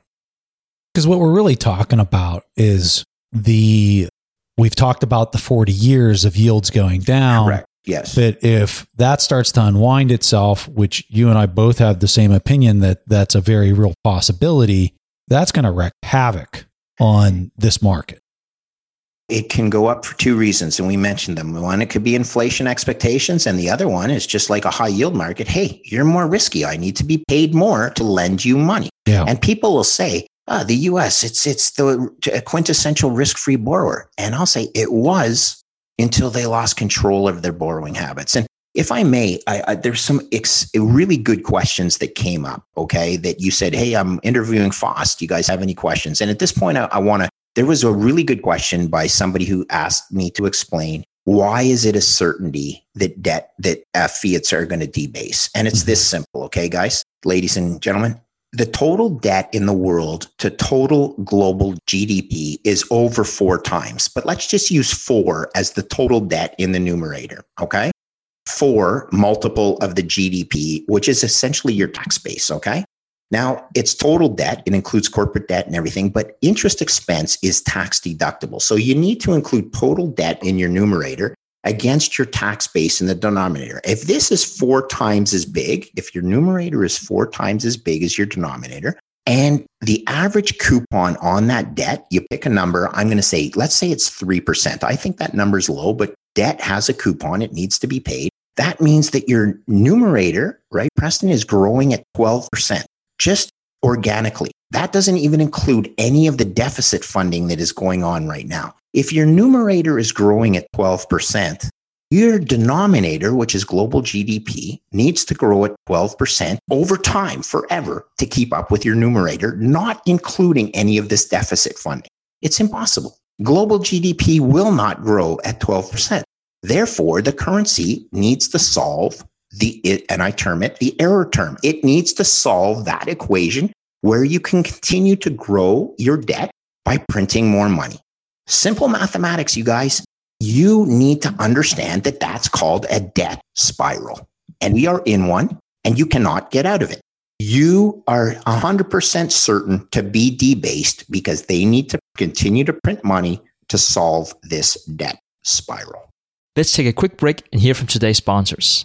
Because what we're really talking about is the, we've talked about the 40 years of yields going down. Correct. Yes. But if that starts to unwind itself, which you and I both have the same opinion that that's a very real possibility, that's going to wreak havoc on this market it can go up for two reasons, and we mentioned them. One, it could be inflation expectations, and the other one is just like a high yield market. Hey, you're more risky. I need to be paid more to lend you money. Yeah. And people will say, oh, the U.S. it's it's the quintessential risk free borrower, and I'll say it was until they lost control of their borrowing habits. And if I may, I, I, there's some ex- really good questions that came up. Okay, that you said, "Hey, I'm interviewing Foss. Do you guys have any questions?" And at this point, I, I want to there was a really good question by somebody who asked me to explain why is it a certainty that debt that uh, fiats are going to debase? And it's this simple, okay, guys, ladies and gentlemen. The total debt in the world to total global GDP is over four times, but let's just use four as the total debt in the numerator, okay? Four multiple of the GDP, which is essentially your tax base, okay? Now, it's total debt. It includes corporate debt and everything, but interest expense is tax deductible. So you need to include total debt in your numerator against your tax base in the denominator. If this is four times as big, if your numerator is four times as big as your denominator, and the average coupon on that debt, you pick a number. I'm going to say, let's say it's 3%. I think that number is low, but debt has a coupon. It needs to be paid. That means that your numerator, right, Preston, is growing at 12% just organically. That doesn't even include any of the deficit funding that is going on right now. If your numerator is growing at 12%, your denominator, which is global GDP, needs to grow at 12% over time forever to keep up with your numerator, not including any of this deficit funding. It's impossible. Global GDP will not grow at 12%. Therefore, the currency needs to solve the it, and I term it the error term. It needs to solve that equation where you can continue to grow your debt by printing more money. Simple mathematics, you guys. You need to understand that that's called a debt spiral. And we are in one, and you cannot get out of it. You are 100% certain to be debased because they need to continue to print money to solve this debt spiral. Let's take a quick break and hear from today's sponsors.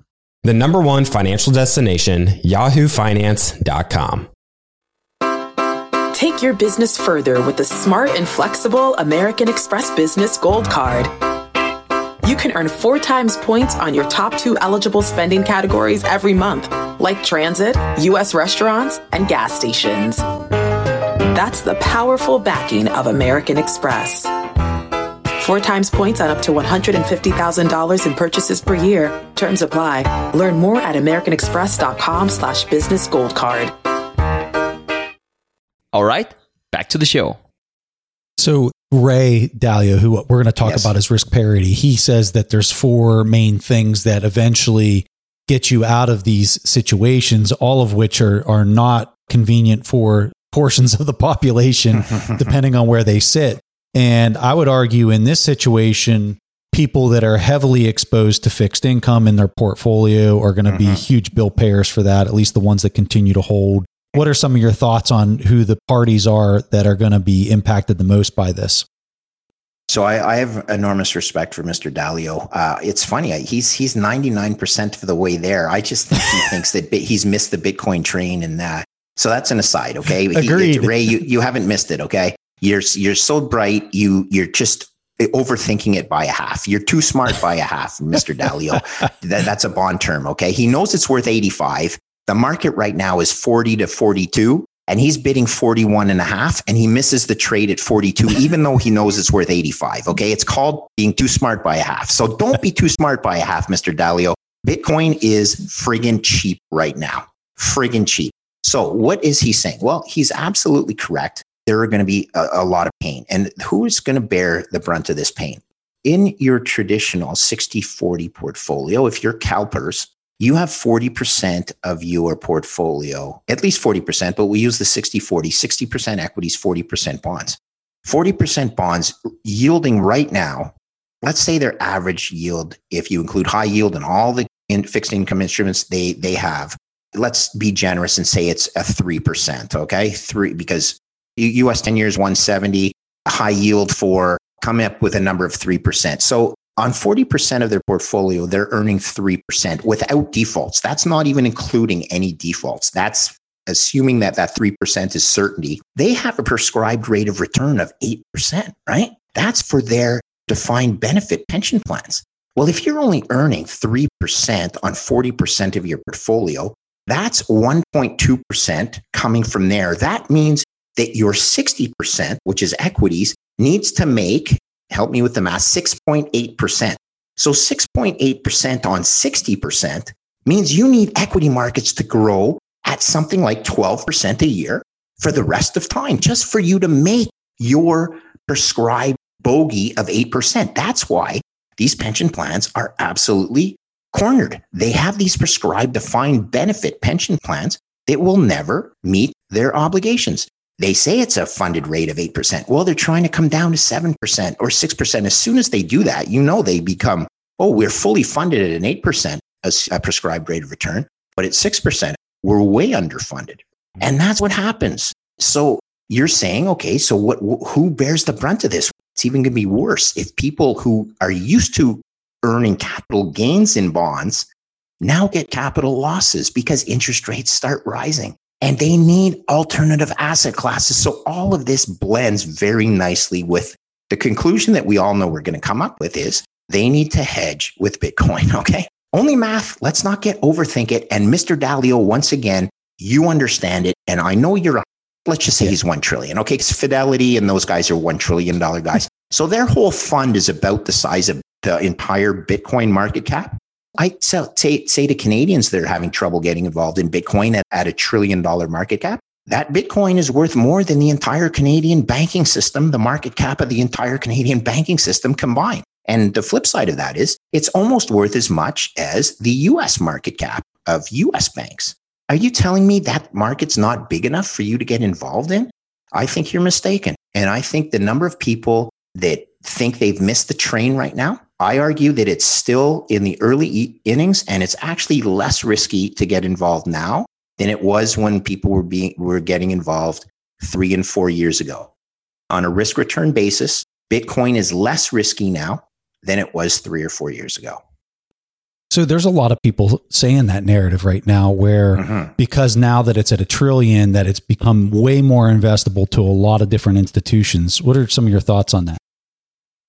The number one financial destination, yahoofinance.com. Take your business further with the smart and flexible American Express Business Gold Card you can earn four times points on your top two eligible spending categories every month, like transit, U.S. restaurants, and gas stations. That's the powerful backing of American Express. Four times points on up to $150,000 in purchases per year. Terms apply. Learn more at americanexpress.com slash business gold card. All right, back to the show. So Ray Dalio, who we're going to talk yes. about is risk parity, he says that there's four main things that eventually get you out of these situations, all of which are are not convenient for portions of the population, depending on where they sit. And I would argue in this situation, people that are heavily exposed to fixed income in their portfolio are going to mm-hmm. be huge bill payers for that, at least the ones that continue to hold What are some of your thoughts on who the parties are that are going to be impacted the most by this? So I, I, have enormous respect for Mr. Dalio. Uh, it's funny; he's he's ninety nine percent of the way there. I just think he thinks that he's missed the Bitcoin train, and that. so that's an aside. Okay, Agreed. He, Ray, you, you haven't missed it. Okay, you're you're so bright. You you're just overthinking it by a half. You're too smart by a half, Mr. Dalio. that, that's a bond term. Okay, he knows it's worth eighty five. The market right now is forty to forty two and he's bidding 41 and a half and he misses the trade at 42 even though he knows it's worth 85 okay it's called being too smart by a half so don't be too smart by a half mr dalio bitcoin is friggin cheap right now friggin cheap so what is he saying well he's absolutely correct there are going to be a, a lot of pain and who is going to bear the brunt of this pain in your traditional 60 40 portfolio if you're calpers you have 40% of your portfolio, at least 40%, but we use the 60 40, 60% equities, 40% bonds. 40% bonds yielding right now, let's say their average yield, if you include high yield and all the in fixed income instruments they, they have, let's be generous and say it's a 3%, okay? Three, because US 10 years 170, high yield for come up with a number of 3%. So on 40% of their portfolio, they're earning 3% without defaults. That's not even including any defaults. That's assuming that that 3% is certainty. They have a prescribed rate of return of 8%, right? That's for their defined benefit pension plans. Well, if you're only earning 3% on 40% of your portfolio, that's 1.2% coming from there. That means that your 60%, which is equities, needs to make help me with the math, 6.8%. So 6.8% on 60% means you need equity markets to grow at something like 12% a year for the rest of time, just for you to make your prescribed bogey of 8%. That's why these pension plans are absolutely cornered. They have these prescribed defined benefit pension plans that will never meet their obligations. They say it's a funded rate of 8%. Well, they're trying to come down to 7% or 6%. As soon as they do that, you know they become, oh, we're fully funded at an 8%, a, a prescribed rate of return, but at 6%, we're way underfunded. And that's what happens. So you're saying, okay, so what, who bears the brunt of this? It's even going to be worse if people who are used to earning capital gains in bonds now get capital losses because interest rates start rising and they need alternative asset classes. So all of this blends very nicely with the conclusion that we all know we're going to come up with is they need to hedge with Bitcoin. Okay. Only math. Let's not get overthink it. And Mr. Dalio, once again, you understand it. And I know you're, let's just say he's 1 trillion. Okay. Because Fidelity and those guys are $1 trillion guys. So their whole fund is about the size of the entire Bitcoin market cap. I say, say to Canadians that are having trouble getting involved in Bitcoin at, at a trillion dollar market cap, that Bitcoin is worth more than the entire Canadian banking system, the market cap of the entire Canadian banking system combined. And the flip side of that is it's almost worth as much as the US market cap of US banks. Are you telling me that market's not big enough for you to get involved in? I think you're mistaken. And I think the number of people that think they've missed the train right now I argue that it's still in the early innings and it's actually less risky to get involved now than it was when people were being were getting involved 3 and 4 years ago. On a risk return basis, Bitcoin is less risky now than it was 3 or 4 years ago. So there's a lot of people saying that narrative right now where mm-hmm. because now that it's at a trillion that it's become way more investable to a lot of different institutions. What are some of your thoughts on that?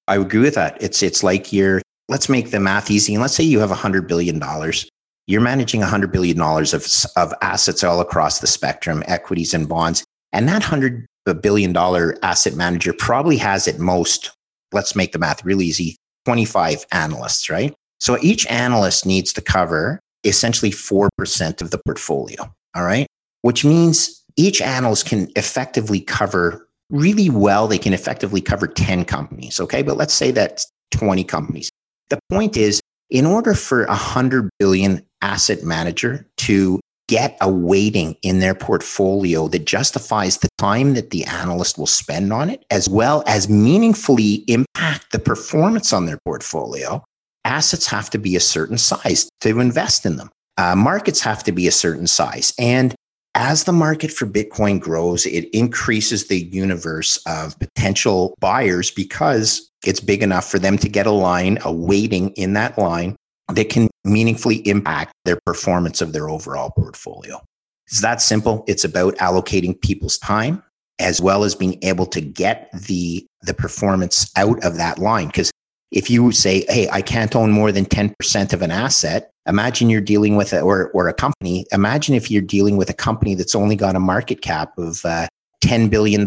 I agree with that. It's it's like you're let's make the math easy and let's say you have a hundred billion dollars. You're managing a hundred billion dollars of of assets all across the spectrum, equities and bonds, and that hundred billion dollar asset manager probably has at most, let's make the math real easy, 25 analysts, right? So each analyst needs to cover essentially 4% of the portfolio. All right. Which means each analyst can effectively cover really well, they can effectively cover 10 companies. Okay. But let's say that's 20 companies. The point is, in order for a 100 billion asset manager to get a weighting in their portfolio that justifies the time that the analyst will spend on it, as well as meaningfully impact the performance on their portfolio, assets have to be a certain size to invest in them. Uh, markets have to be a certain size. And as the market for Bitcoin grows, it increases the universe of potential buyers because it's big enough for them to get a line, a weighting in that line that can meaningfully impact their performance of their overall portfolio. It's that simple. It's about allocating people's time as well as being able to get the the performance out of that line because if you say hey i can't own more than 10% of an asset imagine you're dealing with a, or, or a company imagine if you're dealing with a company that's only got a market cap of uh, $10 billion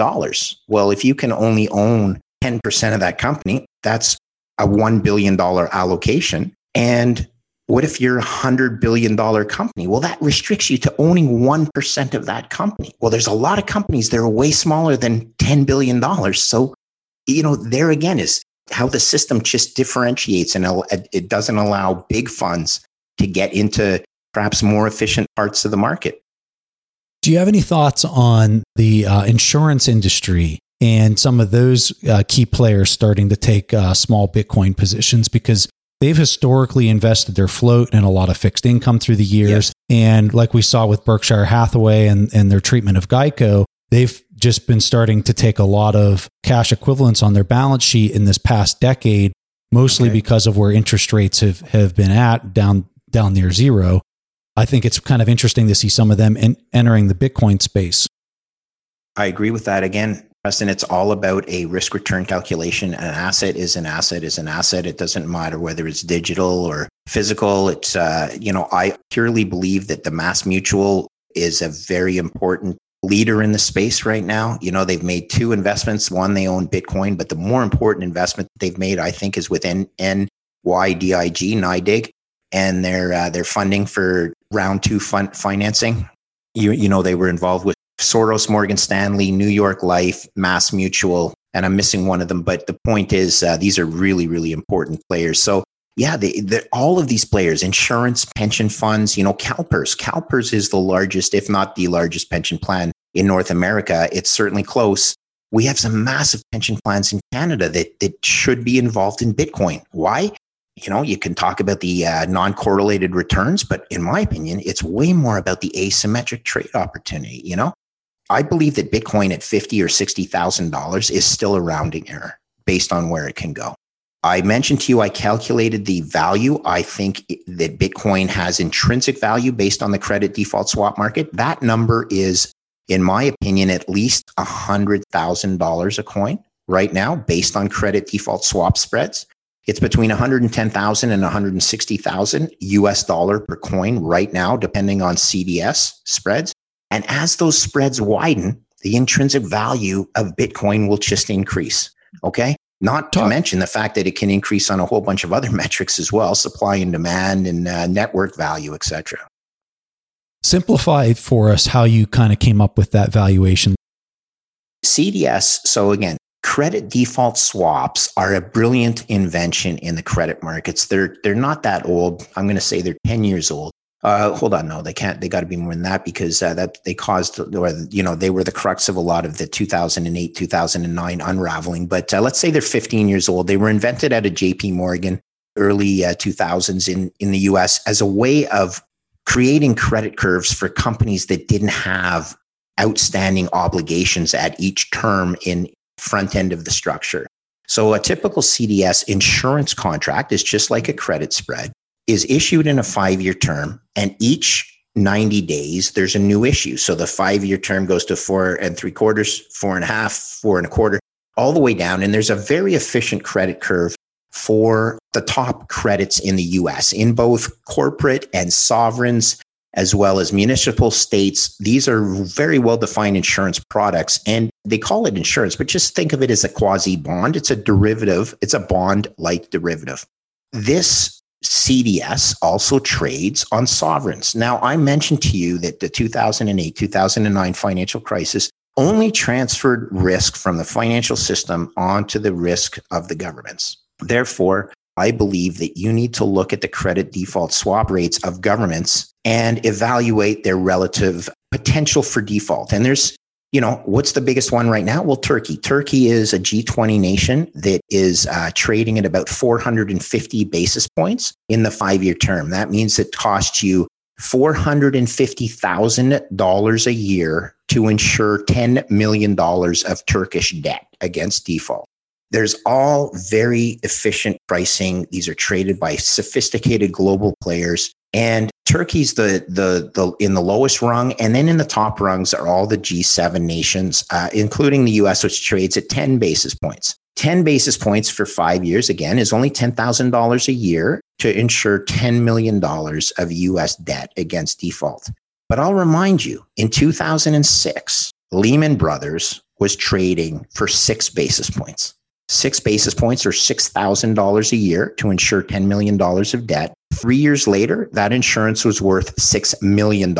well if you can only own 10% of that company that's a $1 billion allocation and what if you're a $100 billion company? Well, that restricts you to owning 1% of that company. Well, there's a lot of companies that are way smaller than $10 billion. So, you know, there again is how the system just differentiates and it doesn't allow big funds to get into perhaps more efficient parts of the market. Do you have any thoughts on the uh, insurance industry and some of those uh, key players starting to take uh, small Bitcoin positions? Because they've historically invested their float in a lot of fixed income through the years. Yes. And like we saw with Berkshire Hathaway and, and their treatment of Geico, they've just been starting to take a lot of cash equivalents on their balance sheet in this past decade, mostly okay. because of where interest rates have, have been at down down near zero. I think it's kind of interesting to see some of them in, entering the Bitcoin space. I agree with that. Again, Preston, it's all about a risk return calculation. An asset is an asset is an asset. It doesn't matter whether it's digital or physical. It's, uh, you know, I purely believe that the Mass Mutual is a very important leader in the space right now. You know, they've made two investments. One, they own Bitcoin, but the more important investment they've made, I think, is with NYDIG, NYDIG, and their uh, their funding for round two financing. You, you know, they were involved with Soros, Morgan Stanley, New York Life, Mass Mutual, and I'm missing one of them. But the point is, uh, these are really, really important players. So, yeah, they, all of these players, insurance, pension funds, you know, CalPERS. CalPERS is the largest, if not the largest pension plan in North America. It's certainly close. We have some massive pension plans in Canada that, that should be involved in Bitcoin. Why? You know, you can talk about the uh, non correlated returns, but in my opinion, it's way more about the asymmetric trade opportunity. You know, I believe that Bitcoin at fifty or sixty thousand dollars is still a rounding error based on where it can go. I mentioned to you, I calculated the value. I think that Bitcoin has intrinsic value based on the credit default swap market. That number is, in my opinion, at least $100,000 a coin right now based on credit default swap spreads. It's between 110,000 and 160,000 US dollar per coin right now, depending on CDS spreads. And as those spreads widen, the intrinsic value of Bitcoin will just increase. Okay. Not to mention the fact that it can increase on a whole bunch of other metrics as well, supply and demand and uh, network value, etc. Simplify for us how you kind of came up with that valuation. CDS, so again, credit default swaps are a brilliant invention in the credit markets. They're they're not that old. I'm going to say they're 10 years old. Uh, hold on, no, they can't. They got to be more than that because uh, that they caused, or you know, they were the crux of a lot of the 2008, 2009 unraveling. But uh, let's say they're 15 years old. They were invented at a J.P. Morgan early 2000s uh, in in the U.S. as a way of creating credit curves for companies that didn't have outstanding obligations at each term in front end of the structure. So a typical CDS insurance contract is just like a credit spread is issued in a five year term, and each 90 days, there's a new issue. So the five year term goes to four and three quarters, four and a half, four and a quarter, all the way down. And there's a very efficient credit curve for the top credits in the US in both corporate and sovereigns, as well as municipal states. These are very well defined insurance products and they call it insurance, but just think of it as a quasi bond. It's a derivative, it's a bond like derivative. This CDS also trades on sovereigns. Now, I mentioned to you that the 2008 2009 financial crisis only transferred risk from the financial system onto the risk of the governments. Therefore, I believe that you need to look at the credit default swap rates of governments and evaluate their relative potential for default. And there's you know, what's the biggest one right now? Well, Turkey. Turkey is a G20 nation that is uh, trading at about 450 basis points in the five year term. That means it costs you $450,000 a year to insure $10 million of Turkish debt against default. There's all very efficient pricing. These are traded by sophisticated global players. And Turkey's the, the, the in the lowest rung. And then in the top rungs are all the G7 nations, uh, including the US, which trades at 10 basis points. 10 basis points for five years, again, is only $10,000 a year to insure $10 million of US debt against default. But I'll remind you, in 2006, Lehman Brothers was trading for six basis points. Six basis points or $6,000 a year to insure $10 million of debt. Three years later, that insurance was worth $6 million.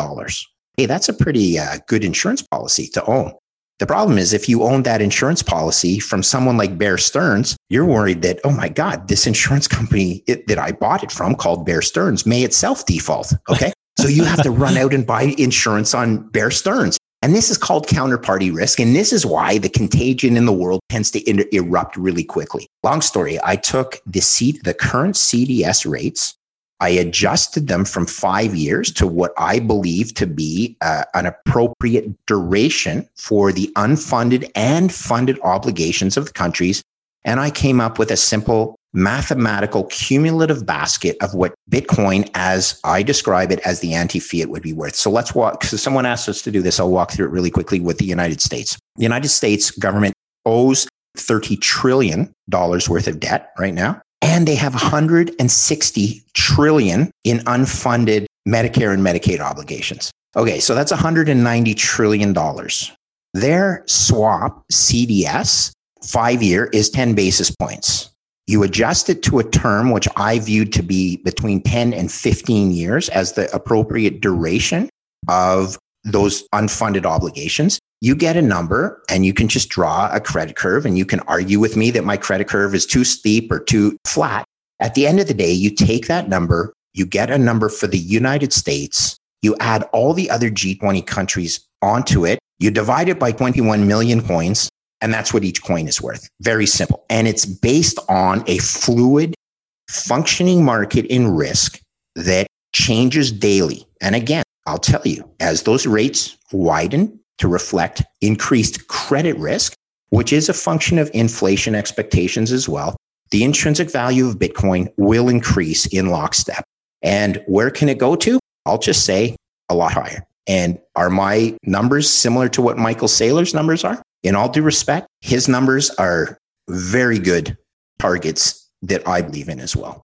Hey, that's a pretty uh, good insurance policy to own. The problem is if you own that insurance policy from someone like Bear Stearns, you're worried that, oh my God, this insurance company it, that I bought it from called Bear Stearns may itself default. Okay. so you have to run out and buy insurance on Bear Stearns. And this is called counterparty risk. And this is why the contagion in the world tends to inter- erupt really quickly. Long story. I took the seat, the current CDS rates I adjusted them from five years to what I believe to be uh, an appropriate duration for the unfunded and funded obligations of the countries. And I came up with a simple mathematical cumulative basket of what Bitcoin, as I describe it, as the anti fiat would be worth. So let's walk. So someone asked us to do this. I'll walk through it really quickly with the United States. The United States government owes $30 trillion worth of debt right now and they have 160 trillion in unfunded Medicare and Medicaid obligations. Okay, so that's 190 trillion dollars. Their swap CDS 5 year is 10 basis points. You adjust it to a term which I viewed to be between 10 and 15 years as the appropriate duration of those unfunded obligations you get a number and you can just draw a credit curve and you can argue with me that my credit curve is too steep or too flat. At the end of the day, you take that number, you get a number for the United States, you add all the other G20 countries onto it, you divide it by 21 million coins, and that's what each coin is worth. Very simple. And it's based on a fluid, functioning market in risk that changes daily. And again, I'll tell you, as those rates widen, to reflect increased credit risk, which is a function of inflation expectations as well. The intrinsic value of Bitcoin will increase in lockstep. And where can it go to? I'll just say a lot higher. And are my numbers similar to what Michael Saylor's numbers are? In all due respect, his numbers are very good targets that I believe in as well.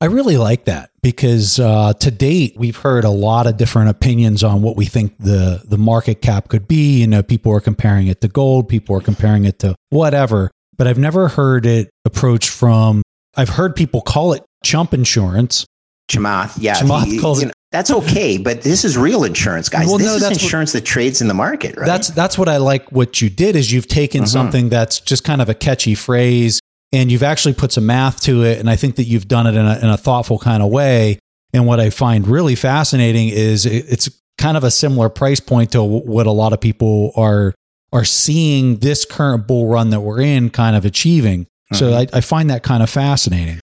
I really like that because uh, to date we've heard a lot of different opinions on what we think the the market cap could be. You know, people are comparing it to gold, people are comparing it to whatever, but I've never heard it approached from. I've heard people call it chump insurance. Chamath, yeah, Chamath he, calls it. That's okay, but this is real insurance, guys. Well, this no, is insurance what, that trades in the market, right? That's that's what I like. What you did is you've taken mm-hmm. something that's just kind of a catchy phrase and you've actually put some math to it. And I think that you've done it in a, in a thoughtful kind of way. And what I find really fascinating is it's kind of a similar price point to what a lot of people are are seeing this current bull run that we're in kind of achieving. Mm-hmm. So I, I, find that kind of fascinating.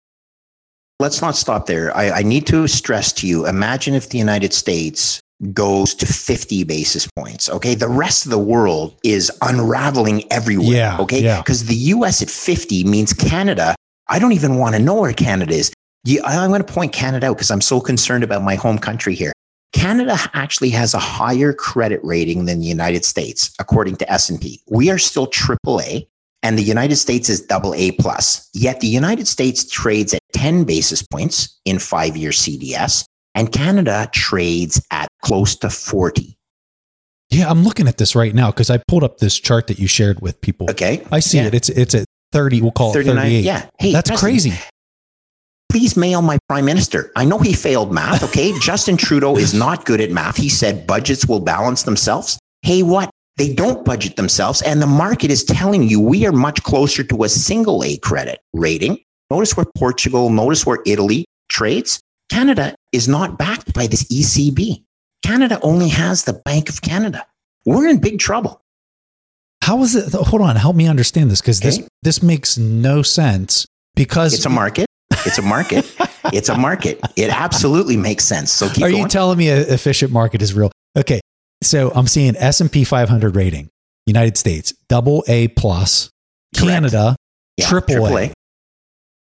Let's not stop there. I, I need to stress to you imagine if the United States goes to 50 basis points. Okay. The rest of the world is unraveling everywhere. Yeah, okay. Because yeah. the US at 50 means Canada. I don't even want to know where Canada is. I'm going to point Canada out because I'm so concerned about my home country here. Canada actually has a higher credit rating than the United States, according to S&P. We are still AAA and the United States is double A plus. Yet the United States trades at 10 basis points in five year CDS and Canada trades at close to 40. Yeah, I'm looking at this right now because I pulled up this chart that you shared with people. Okay. I see yeah. it. It's it's at 30, we'll call it 38. Yeah. Hey, that's crazy. Please mail my prime minister. I know he failed math, okay? Justin Trudeau is not good at math. He said budgets will balance themselves. Hey, what? They don't budget themselves. And the market is telling you we are much closer to a single A credit rating. Notice where Portugal, notice where Italy trades. Canada is not backed by this ECB. Canada only has the Bank of Canada. We're in big trouble. How is it? Hold on, help me understand this because okay. this this makes no sense. Because it's a market. It's a market. it's a market. It absolutely makes sense. So keep Are going. you telling me an efficient market is real? Okay. So I'm seeing S&P 500 rating, United States, double A plus, Correct. Canada, Yeah, triple A.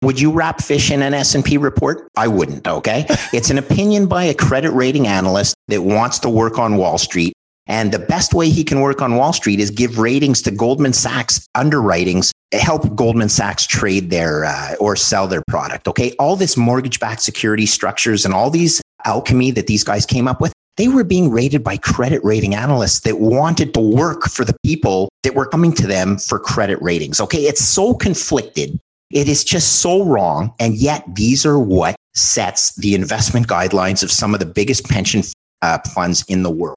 Would you wrap fish in an S&P report? I wouldn't, okay? it's an opinion by a credit rating analyst that wants to work on Wall Street. And the best way he can work on Wall Street is give ratings to Goldman Sachs underwritings, help Goldman Sachs trade their uh, or sell their product. Okay. All this mortgage backed security structures and all these alchemy that these guys came up with, they were being rated by credit rating analysts that wanted to work for the people that were coming to them for credit ratings. Okay. It's so conflicted. It is just so wrong. And yet these are what sets the investment guidelines of some of the biggest pension uh, funds in the world.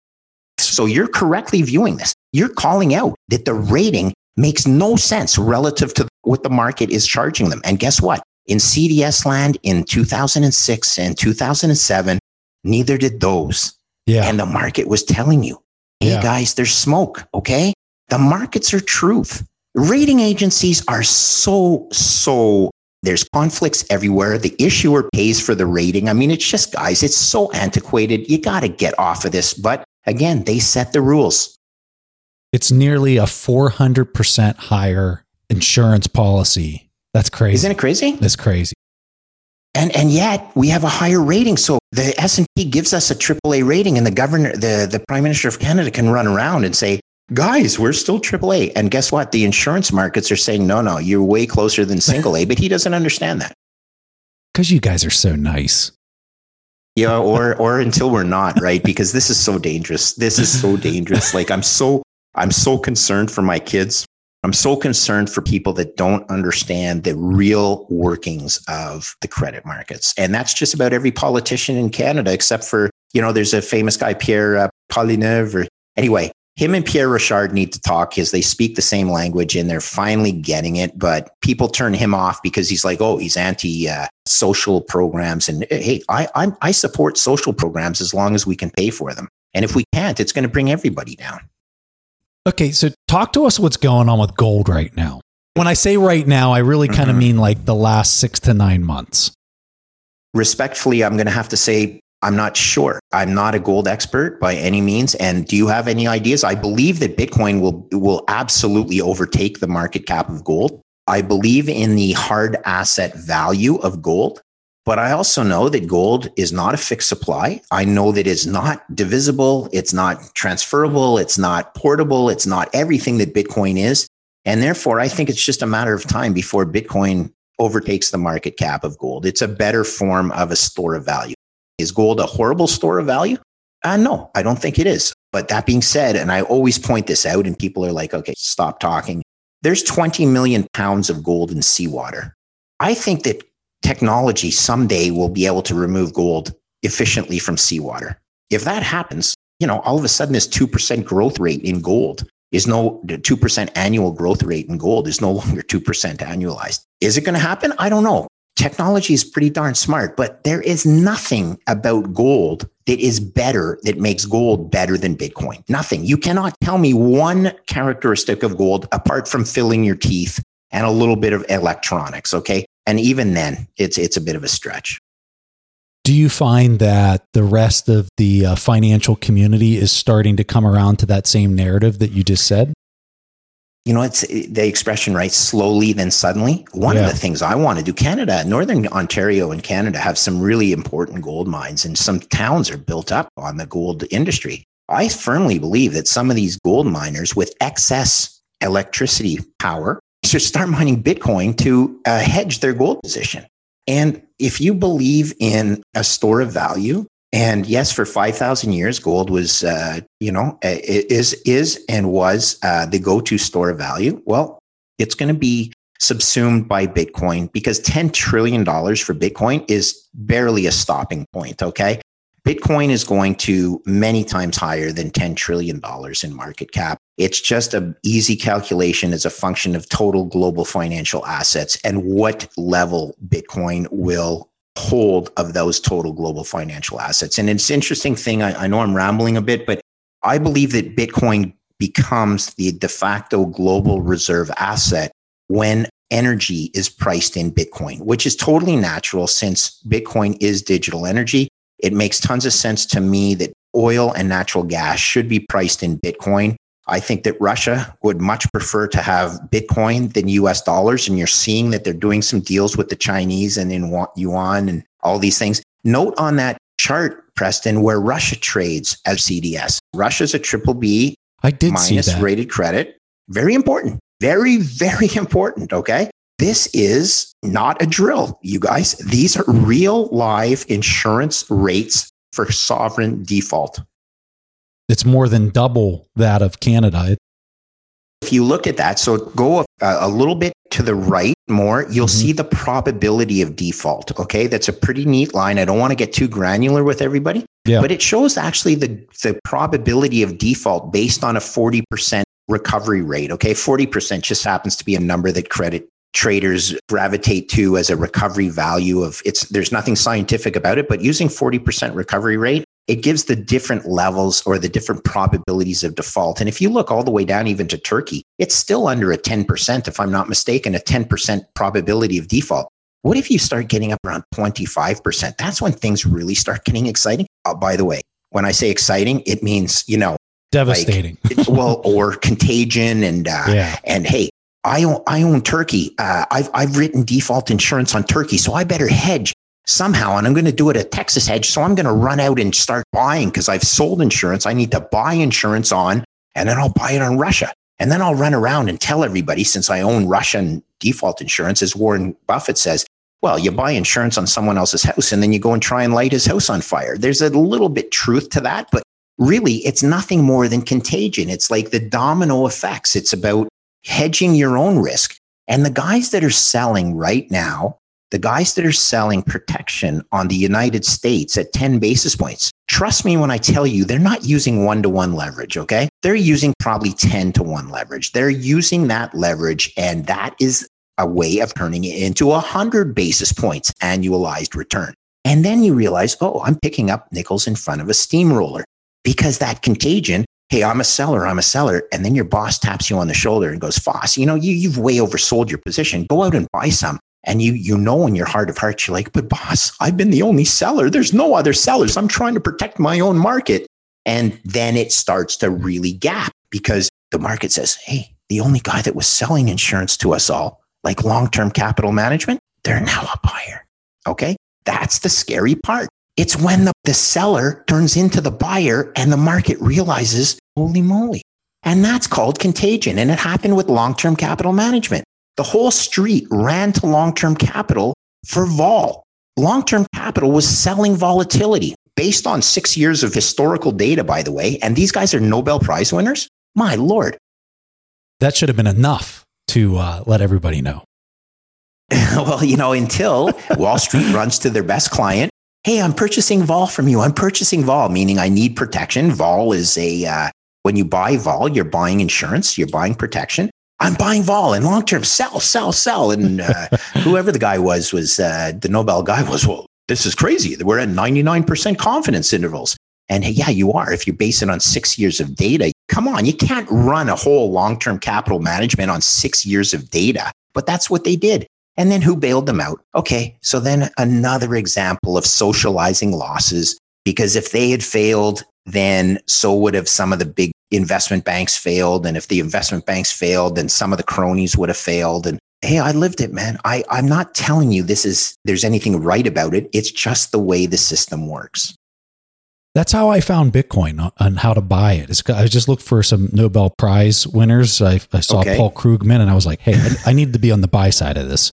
So you're correctly viewing this. You're calling out that the rating makes no sense relative to what the market is charging them. And guess what? In CDS land in 2006 and 2007, neither did those. Yeah. And the market was telling you, hey Yeah. guys, there's smoke. Okay. The markets are truth. Rating agencies are so, so, there's conflicts everywhere. The issuer pays for the rating. I mean, it's just, guys, it's so antiquated. You got to get off of this. But again, they set the rules. It's nearly a 400% higher insurance policy. That's crazy. Isn't it crazy? That's crazy. And and yet we have a higher rating. So the S and P gives us a AAA rating, and the governor, the the Prime Minister of Canada, can run around and say, "Guys, we're still AAA." And guess what? The insurance markets are saying, "No, no, you're way closer than single A." But he doesn't understand that. Because you guys are so nice. Yeah, or or until we're not, right? Because this is so dangerous. This is so dangerous. Like I'm so I'm so concerned for my kids. I'm so concerned for people that don't understand the real workings of the credit markets. And that's just about every politician in Canada, except for, you know, there's a famous guy, Pierre uh, Poilievre. Or, anyway, him and Pierre Rochard need to talk because they speak the same language and they're finally getting it. But people turn him off because he's like, oh, he's anti uh, social programs. And hey, I, I'm, I support social programs as long as we can pay for them. And if we can't, it's going to bring everybody down. Okay, so talk to us what's going on with gold right now. When I say right now, I really kind of Mhm. mean like the last six to nine months. respectfully, I'm going to have to say I'm not sure. I'm not a gold expert by any means. And do you have any ideas? I believe that Bitcoin will will absolutely overtake the market cap of gold. I believe in the hard asset value of gold. But I also know that gold is not a fixed supply. I know that it's not divisible, it's not transferable, it's not portable, it's not everything that Bitcoin is. And therefore, I think it's just a matter of time before Bitcoin overtakes the market cap of gold. It's a better form of a store of value. Is gold a horrible store of value? Uh, no, I don't think it is. But that being said, and I always point this out, and people are like, okay, stop talking. There's 20 million pounds of gold in seawater. I think that technology someday will be able to remove gold efficiently from seawater. If that happens, you know, all of a sudden this 2% growth rate in gold is no the 2% annual growth rate in gold is no longer 2% annualized. Is it going to happen? I don't know. Technology is pretty darn smart, but there is nothing about gold that is better that makes gold better than Bitcoin. Nothing. You cannot tell me one characteristic of gold apart from filling your teeth and a little bit of electronics, okay? And even then, it's it's a bit of a stretch. Do you find that the rest of the uh, financial community is starting to come around to that same narrative that you just said? You know, it's the expression, right? Slowly, then suddenly. One Yeah. of the things I want to do, Canada, Northern Ontario and Canada have some really important gold mines, and some towns are built up on the gold industry. I firmly believe that some of these gold miners with excess electricity power should start mining Bitcoin to uh, hedge their gold position. And if you believe in a store of value, and yes, for five thousand years, gold was, uh, you know, is is and was uh, the go-to store of value. Well, it's going to be subsumed by Bitcoin because ten trillion dollars for Bitcoin is barely a stopping point. Okay, Bitcoin is going to many times higher than ten trillion dollars in market cap. It's just an easy calculation as a function of total global financial assets and what level Bitcoin will hold of those total global financial assets. And it's an interesting thing. I, I know I'm rambling a bit, but I believe that Bitcoin becomes the de facto global reserve asset when energy is priced in Bitcoin, which is totally natural since Bitcoin is digital energy. It makes tons of sense to me that oil and natural gas should be priced in Bitcoin. I think that Russia would much prefer to have Bitcoin than US dollars. And you're seeing that they're doing some deals with the Chinese and in yuan and all these things. Note on that chart, Preston, where Russia trades as CDS. Russia's a triple B I did minus rated credit. Very important. Very, very important. Okay. This is not a drill, you guys. These are real live insurance rates for sovereign default. It's more than double that of Canada. If you look at that, so go a, a little bit to the right more, you'll mm-hmm. see the probability of default. Okay. That's a pretty neat line. I don't want to get too granular with everybody, yeah. but it shows actually the, the probability of default based on a 40% recovery rate. Okay. 40% just happens to be a number that credit traders gravitate to as a recovery value of it's there's nothing scientific about it but using 40% recovery rate it gives the different levels or the different probabilities of default. And if you look all the way down even to turkey it's still under a 10% if i'm not mistaken a 10% probability of default. What if you start getting up around 25% that's when things really start getting exciting. Oh, by the way when i say exciting it means you know devastating. like, well or contagion and uh, yeah. and hey I own, I own Turkey. Uh, I've, I've written default insurance on Turkey, so I better hedge somehow. And I'm going to do it at Texas Hedge. So I'm going to run out and start buying because I've sold insurance. I need to buy insurance on, and then I'll buy it on Russia. And then I'll run around and tell everybody, since I own Russian default insurance, as Warren Buffett says, well, you buy insurance on someone else's house and then you go and try and light his house on fire. There's a little bit truth to that, but really it's nothing more than contagion. It's like the domino effects. It's about hedging your own risk. And the guys that are selling right now, the guys that are selling protection on the United States at 10 basis points, trust me when I tell you, they're not using one to one leverage. Okay. They're using probably 10 to one leverage. They're using that leverage. And that is a way of turning it into a hundred basis points annualized return. And then you realize, oh, I'm picking up nickels in front of a steamroller because that contagion hey, I'm a seller, I'm a seller. And then your boss taps you on the shoulder and goes, Foss, you know, you, you've way oversold your position. Go out and buy some. And you, you know, in your heart of hearts, you're like, but boss, I've been the only seller. There's no other sellers. I'm trying to protect my own market. And then it starts to really gap because the market says, hey, the only guy that was selling insurance to us all, like long term capital management, they're now a buyer. Okay. That's the scary part. It's when the, the seller turns into the buyer and the market realizes, holy moly. And that's called contagion. And it happened with long term capital management. The whole street ran to long term capital for vol. Long term capital was selling volatility based on six years of historical data, by the way. And these guys are Nobel Prize winners. My Lord. That should have been enough to uh, let everybody know. well, you know, until Wall Street runs to their best client Hey, I'm purchasing vol from you. I'm purchasing vol, meaning I need protection. Vol is a, uh, when you buy vol, you're buying insurance, you're buying protection. I'm buying vol and long term, sell, sell, sell. And uh, whoever the guy was, was uh, the Nobel guy was, well, this is crazy. We're at 99% confidence intervals. And hey, yeah, you are. If you base it on six years of data, come on, you can't run a whole long term capital management on six years of data. But that's what they did. And then who bailed them out? Okay. So then another example of socializing losses, because if they had failed, then so would have some of the big investment banks failed. And if the investment banks failed, then some of the cronies would have failed. And hey, I lived it, man. I, I'm not telling you this is, there's anything right about it. It's just the way the system works. That's how I found Bitcoin on how to buy it. It's, I just looked for some Nobel Prize winners. I, I saw okay. Paul Krugman and I was like, hey, I, I need to be on the buy side of this.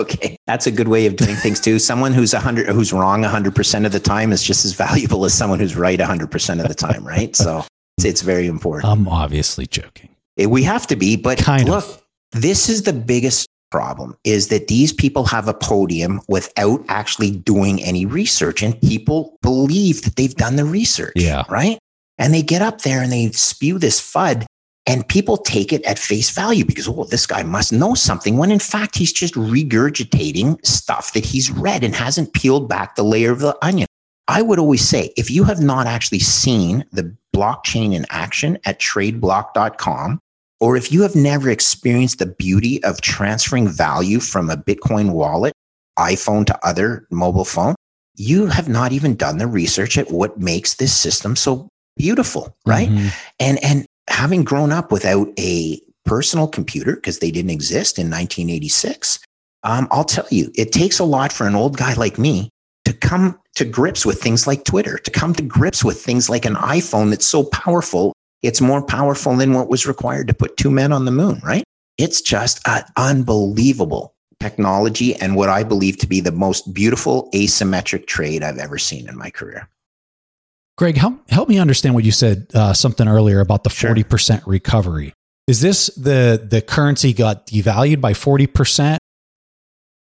Okay, that's a good way of doing things too. Someone who's a hundred, who's wrong hundred percent of the time is just as valuable as someone who's right hundred percent of the time, right? So it's, it's very important. I'm obviously joking. Eh, we have to be, but kind look, of. this is the biggest problem: is that these people have a podium without actually doing any research, and people believe that they've done the research. Yeah, right. And they get up there and they spew this FUD and people take it at face value because, oh, this guy must know something, when in fact, he's just regurgitating stuff that he's read and hasn't peeled back the layer of the onion. I would always say if you have not actually seen the blockchain in action at tradeblock.com, or if you have never experienced the beauty of transferring value from a Bitcoin wallet, iPhone to other mobile phone, you have not even done the research at what makes this system so beautiful, right? Mm-hmm. And and having grown up without a personal computer because they didn't exist in 1986, um, I'll tell you, it takes a lot for an old guy like me to come to grips with things like Twitter, to come to grips with things like an iPhone that's so powerful, it's more powerful than what was required to put two men on the moon, right? It's just an unbelievable technology and what I believe to be the most beautiful asymmetric trade I've ever seen in my career. Greg, help, help me understand what you said uh, something earlier about the 40% recovery. Is this the, the currency got devalued by 40%?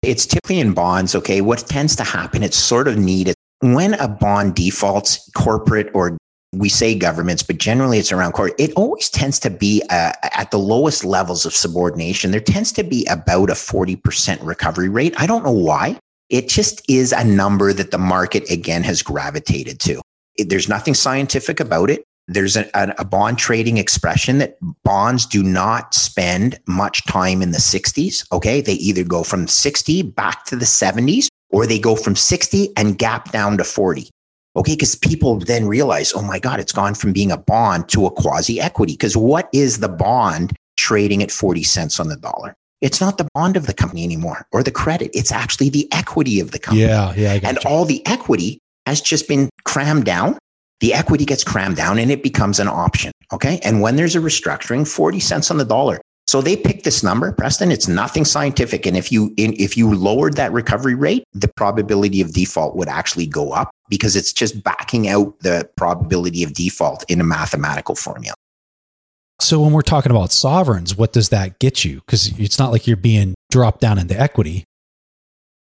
It's typically in bonds. Okay. What tends to happen, it's sort of needed when a bond defaults, corporate or we say governments, but generally it's around court. It always tends to be uh, at the lowest levels of subordination. There tends to be about a 40% recovery rate. I don't know why. It just is a number that the market again has gravitated to. It, there's nothing scientific about it. There's a, a, bond trading expression that bonds do not spend much time in the 60s. Okay. They either go from 60 back to the 70s or they go from 60 and gap down to 40. Okay. Because people then realize, oh my God, it's gone from being a bond to a quasi equity. Because what is the bond trading at 40 cents on the dollar? It's not the bond of the company anymore or the credit. It's actually the equity of the company. Yeah. Yeah. And you. all the equity has just been crammed down. The equity gets crammed down and it becomes an option. Okay. And when there's a restructuring, 40 cents on the dollar. So they picked this number, Preston. It's nothing scientific. And if you, if you lowered that recovery rate, the probability of default would actually go up because it's just backing out the probability of default in a mathematical formula. So when we're talking about sovereigns, what does that get you? Because it's not like you're being dropped down into equity.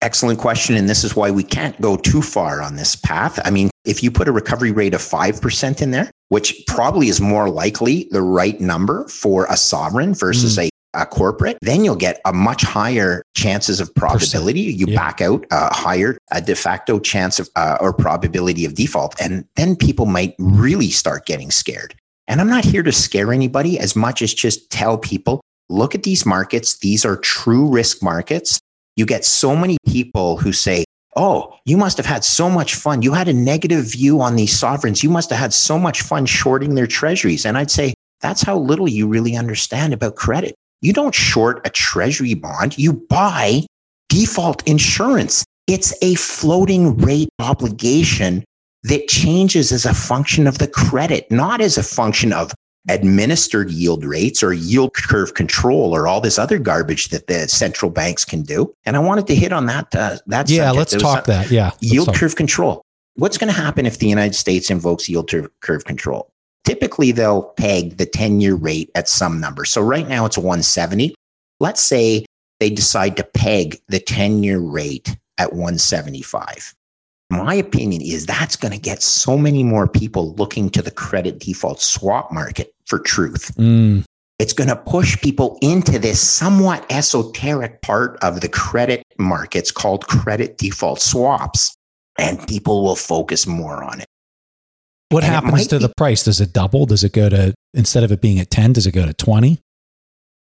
Excellent question. And this is why we can't go too far on this path. I mean, if you put a recovery rate of 5% in there, which probably is more likely the right number for a sovereign versus mm. a a corporate, then you'll get a much higher chances of probability. You yeah. back out a higher, a de facto chance of uh, or probability of default, and then people might really start getting scared. And I'm not here to scare anybody as much as just tell people, look at these markets. These are true risk markets. You get so many people who say, Oh, you must have had so much fun. You had a negative view on these sovereigns. You must have had so much fun shorting their treasuries. And I'd say, that's how little you really understand about credit. You don't short a treasury bond. You buy default insurance. It's a floating rate obligation that changes as a function of the credit, not as a function of administered yield rates or yield curve control or all this other garbage that the central banks can do. And I wanted to hit on that. Uh, that yeah, let's talk a, that. Yeah, yield curve control. What's going to happen if the United States invokes yield curve control? Typically, they'll peg the 10 year rate at some number. So right now it's 170. Let's say they decide to peg the 10 year rate at 175. My opinion is that's going to get so many more people looking to the credit default swap market for truth. Mm. It's going to push people into this somewhat esoteric part of the credit markets called credit default swaps, and people will focus more on it. What and happens to be, the price? Does it double? Does it go to, instead of it being at 10, does it go to 20?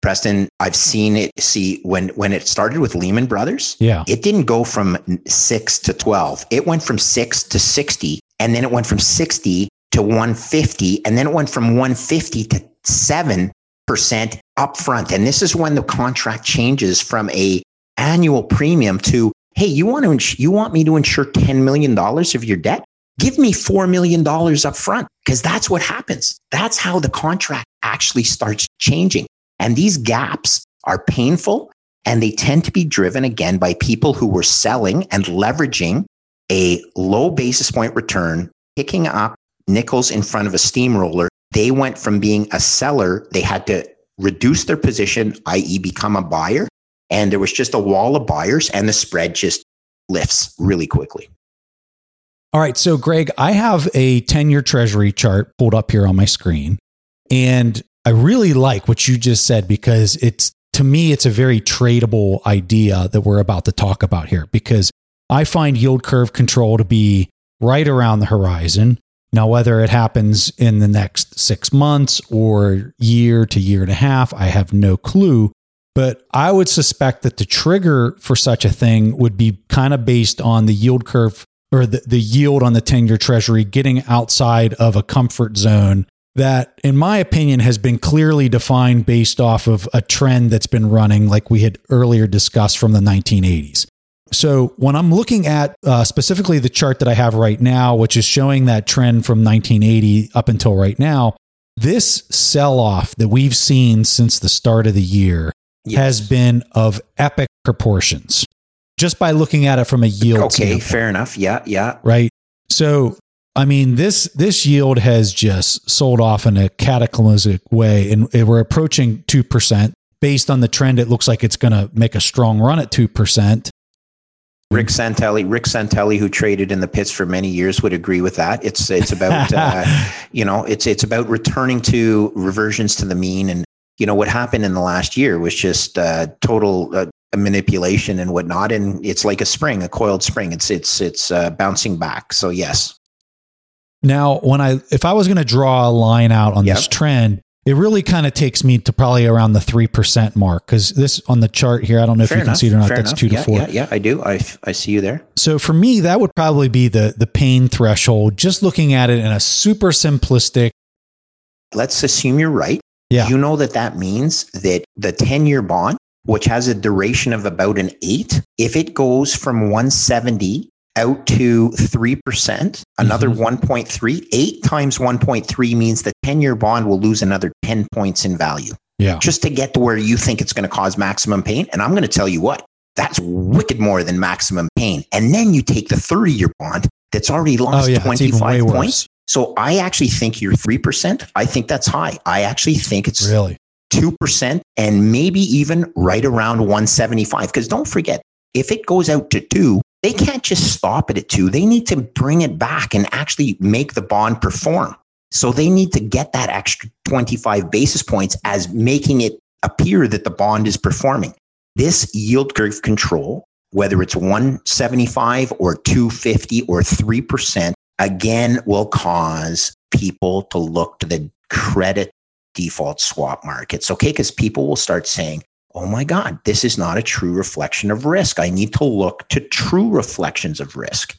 Preston, I've seen it. See, when when it started with Lehman Brothers, yeah, it didn't go from six to twelve. It went from six to sixty, and then it went from sixty to one fifty, and then it went from one fifty to seven percent upfront. And this is when the contract changes from a annual premium to, hey, you want to ins- you want me to insure ten million dollars of your debt? Give me $4 million up front because that's what happens. That's how the contract actually starts changing. And these gaps are painful and they tend to be driven again by people who were selling and leveraging a low basis point return, picking up nickels in front of a steamroller. They went from being a seller, they had to reduce their position, i.e., become a buyer. And there was just a wall of buyers, and the spread just lifts really quickly. All right. So, Greg, I have a 10 year treasury chart pulled up here on my screen. And I really like what you just said because it's, to me, it's a very tradable idea that we're about to talk about here because I find yield curve control to be right around the horizon. Now, whether it happens in the next six months or year to year and a half, I have no clue. But I would suspect that the trigger for such a thing would be kind of based on the yield curve or the, the yield on the 10 year treasury getting outside of a comfort zone that, in my opinion, has been clearly defined based off of a trend that's been running, like we had earlier discussed from the 1980s. So, when I'm looking at uh, specifically the chart that I have right now, which is showing that trend from 1980 up until right now, this sell off that we've seen since the start of the year yes. has been of epic proportions just by looking at it from a yield. Okay, standpoint. fair enough. Yeah, yeah. Right. So I mean, this this yield has just sold off in a cataclysmic way, and we're approaching two percent. Based on the trend, it looks like it's going to make a strong run at two percent. Rick Santelli, Rick Santelli, who traded in the pits for many years, would agree with that. It's it's about uh, you know it's it's about returning to reversions to the mean, and you know what happened in the last year was just uh, total uh, manipulation and whatnot, and it's like a spring, a coiled spring. It's it's it's uh, bouncing back. So yes, now, when I if I was going to draw a line out on yep. this trend, it really kind of takes me to probably around the three percent mark because this on the chart here, I don't know Fair if you enough. can see it or not. Fair that's enough. two to yeah, four. Yeah, yeah, I do. I, I see you there. So for me, that would probably be the the pain threshold. Just looking at it in a super simplistic. Let's assume you're right. Yeah. You know that that means that the ten year bond, which has a duration of about an eight, if it goes from 170 out to 3%, another mm-hmm. 1.3. Eight times 1.3 means the 10 year bond will lose another 10 points in value. Yeah. Just to get to where you think it's going to cause maximum pain. And I'm going to tell you what, that's wicked more than maximum pain. And then you take the 30 year bond that's already lost oh, yeah, 25 points. So I actually think you're 3%. I think that's high. I actually think it's really 2% and maybe even right around 175. Because don't forget, if it goes out to two, they can't just stop it at two. They need to bring it back and actually make the bond perform. So they need to get that extra 25 basis points as making it appear that the bond is performing. This yield curve control, whether it's 175 or 250 or 3%, again will cause people to look to the credit default swap markets. Okay, because people will start saying, oh my God, this is not a true reflection of risk. I need to look to true reflections of risk.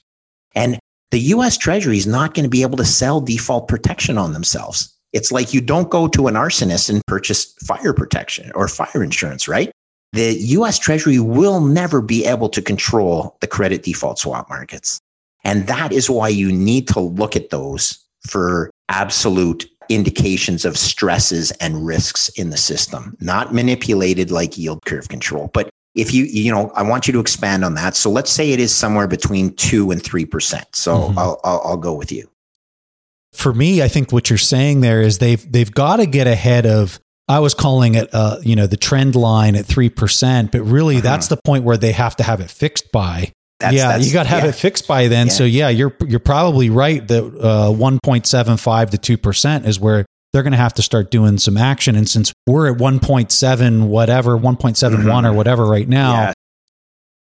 And the US Treasury is not going to be able to sell default protection on themselves. It's like you don't go to an arsonist and purchase fire protection or fire insurance, right? The US Treasury will never be able to control the credit default swap markets. And that is why you need to look at those for absolute indications of stresses and risks in the system, not manipulated like yield curve control. But if you, you know, I want you to expand on that. So let's say it is somewhere between two and 3%. So mm-hmm. I'll, I'll, I'll go with you. For me, I think what you're saying there is they've, they've got to get ahead of I was calling it, uh, you know, the trend line at 3%, but really uh-huh. that's the point where they have to have it fixed by. That's, yeah, that's, you got to have yeah. it fixed by then. Yeah. So yeah, you're you're probably right that uh, 1.75 to two percent is where they're going to have to start doing some action. And since we're at 1.7 whatever, 1.71 mm-hmm. or whatever right now, yeah.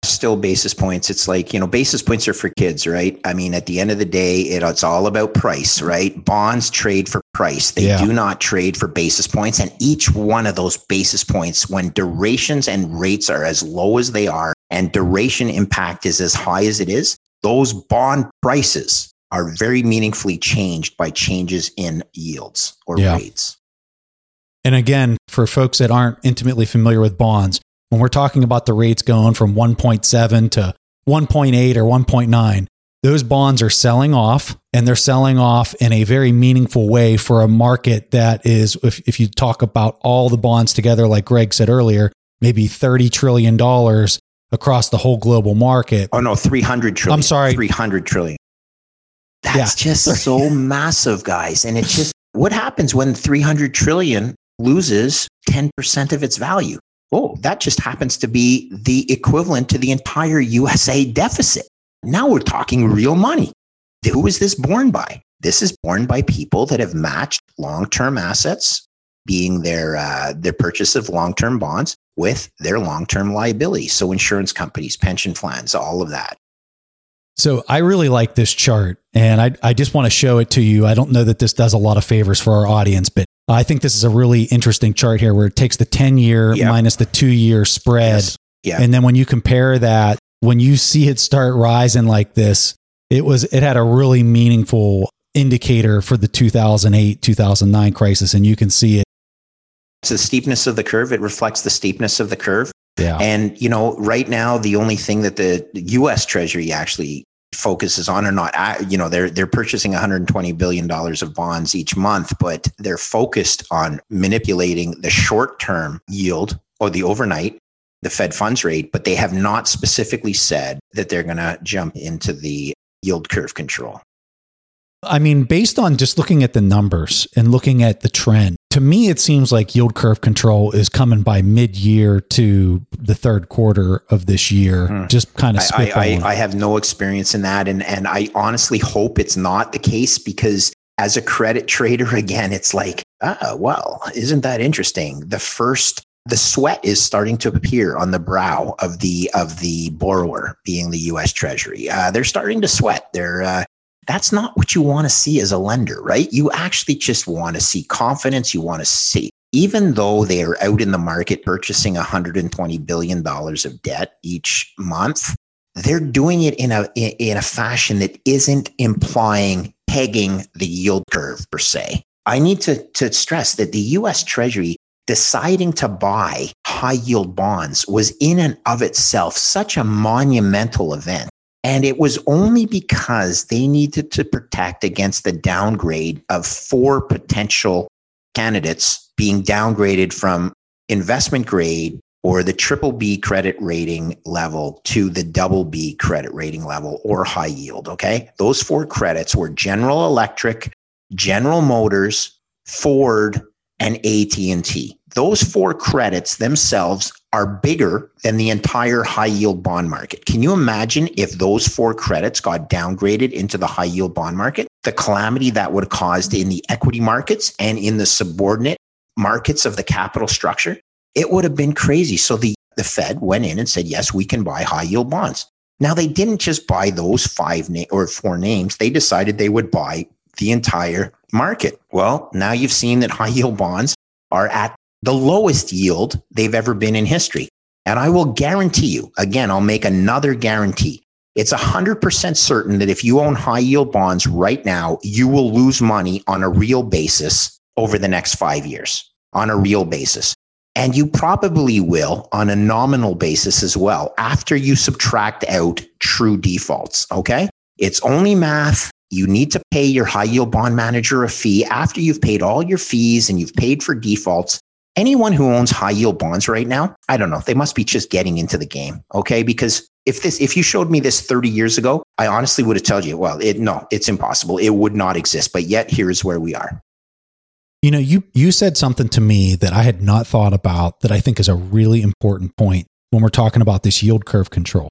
Still basis points. It's like you know, basis points are for kids, right? I mean, at the end of the day, it, it's all about price, right? Bonds trade for price. They do not trade for basis points, and each one of those basis points, when durations and rates are as low as they are and duration impact is as high as it is, those bond prices are very meaningfully changed by changes in yields or yeah. rates. And again, for folks that aren't intimately familiar with bonds, when we're talking about the rates going from 1.7 to 1.8 or 1.9, those bonds are selling off and they're selling off in a very meaningful way for a market that is, if, if you talk about all the bonds together, like Greg said earlier, maybe $30 trillion across the whole global market. Oh no, 300 trillion. I'm sorry. 300 trillion. That's yeah. just so massive, guys. And it's just what happens when 300 trillion loses 10% of its value? Oh, that just happens to be the equivalent to the entire USA deficit. Now we're talking real money. Who is this borne by? This is borne by people that have matched long-term assets, being their uh, their purchase of long-term bonds, with their long term liabilities. So, insurance companies, pension plans, all of that. So I really like this chart and I, I just want to show it to you. I don't know that this does a lot of favors for our audience, but I think this is a really interesting chart here where it takes the 10 year Yep. minus the two year spread. Yes. Yeah. And then when you compare that, when you see it start rising like this, it was it had a really meaningful indicator for the 2008 2009 crisis and you can see it It's the steepness of the curve. It reflects the steepness of the curve. yeah And, you know, right now, the only thing that the US Treasury actually focuses on or not, you know, they're, they're purchasing $120 billion of bonds each month, but they're focused on manipulating the short term yield or the overnight, the Fed funds rate, but they have not specifically said that they're going to jump into the yield curve control. I mean, based on just looking at the numbers and looking at the trend, to me, it seems like yield curve control is coming by mid year to the third quarter of this year. Hmm. Just kind of I, I. I, I have no experience in that. And, and I honestly hope it's not the case because as a credit trader, again, it's like, ah, well, isn't that interesting? The first, the sweat is starting to appear on the brow of the, of the borrower being the US Treasury. Uh, they're starting to sweat. They're, uh, that's not what you want to see as a lender, right? You actually just want to see confidence. You want to see, even though they are out in the market purchasing $120 billion of debt each month, they're doing it in a in a fashion that isn't implying pegging the yield curve per se. I need to, to stress that the US Treasury deciding to buy high yield bonds was in and of itself such a monumental event. And it was only because they needed to protect against the downgrade of four potential candidates being downgraded from investment grade or the triple B credit rating level to the double B credit rating level or high yield. Okay. Those four credits were General Electric, General Motors, Ford, and AT&T. Those four credits themselves are bigger than the entire high yield bond market. Can you imagine if those four credits got downgraded into the high yield bond market? The calamity that would have caused in the equity markets and in the subordinate markets of the capital structure? It would have been crazy. So the, the Fed went in and said, yes, we can buy high yield bonds. Now they didn't just buy those five na- or four names. They decided they would buy the entire market. Well, now you've seen that high yield bonds are at the lowest yield they've ever been in history. And I will guarantee you, again, I'll make another guarantee. It's 100% certain that if you own high yield bonds right now, you will lose money on a real basis over the next five years, on a real basis. And you probably will on a nominal basis as well after you subtract out true defaults. Okay. It's only math. You need to pay your high yield bond manager a fee after you've paid all your fees and you've paid for defaults. Anyone who owns high yield bonds right now, I don't know, they must be just getting into the game. Okay. Because if this, if you showed me this 30 years ago, I honestly would have told you, well, it, no, it's impossible. It would not exist. But yet here's where we are. You know, you you said something to me that I had not thought about that I think is a really important point when we're talking about this yield curve control.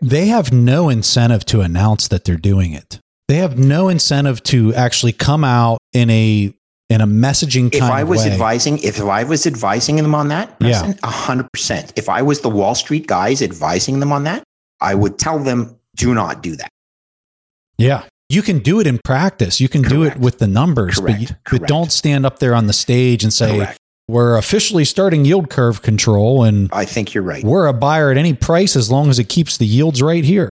They have no incentive to announce that they're doing it. They have no incentive to actually come out in a in a messaging kind If I of was way. advising, if I was advising them on that, Yeah. a hundred percent. If I was the Wall Street guys advising them on that, I would tell them, do not do that. Yeah. You can do it in practice. You can do it with the numbers, but, you, Correct. but don't stand up there on the stage and say, Correct. we're officially starting yield curve control and I think you're right. we're a buyer at any price as long as it keeps the yields right here.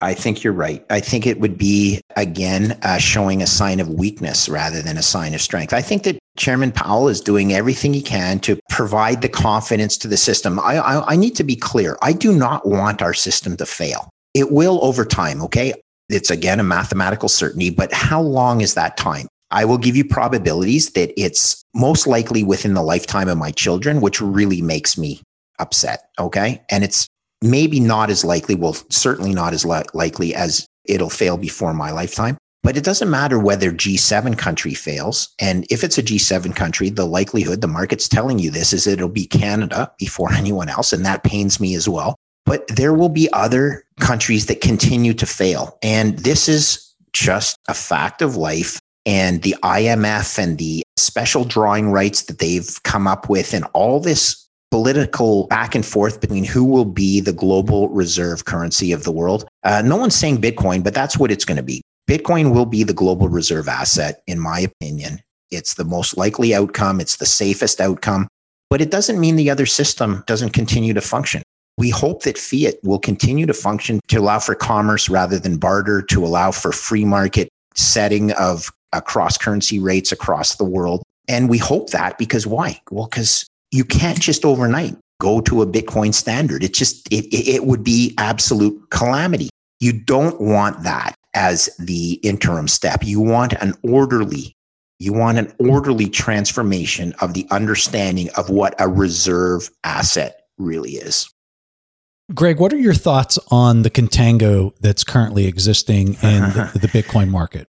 I think you're right. I think it would be, again, uh, showing a sign of weakness rather than a sign of strength. I think that Chairman Powell is doing everything he can to provide the confidence to the system. I, I, I need to be clear. I do not want our system to fail. It will over time, okay? It's again a mathematical certainty, but how long is that time? I will give you probabilities that it's most likely within the lifetime of my children, which really makes me upset, okay? And it's maybe not as likely, well, certainly not as li- likely as it'll fail before my lifetime. But it doesn't matter whether G7 country fails. And if it's a G7 country, the likelihood, the market's telling you this, is it'll be Canada before anyone else. And that pains me as well. But there will be other countries that continue to fail. And this is just a fact of life. And the IMF and the special drawing rights that they've come up with and all this political back and forth between who will be the global reserve currency of the world. Uh, no one's saying Bitcoin, but that's what it's going to be. Bitcoin will be the global reserve asset, in my opinion. It's the most likely outcome, it's the safest outcome, but it doesn't mean the other system doesn't continue to function. We hope that fiat will continue to function to allow for commerce rather than barter, to allow for free market setting of uh, cross currency rates across the world. And we hope that because why? Well, because you can't just overnight go to a Bitcoin standard. It just, it, it would be absolute calamity. You don't want that as the interim step. You want an orderly, you want an orderly transformation of the understanding of what a reserve asset really is. Greg, what are your thoughts on the contango that's currently existing in the, the Bitcoin market?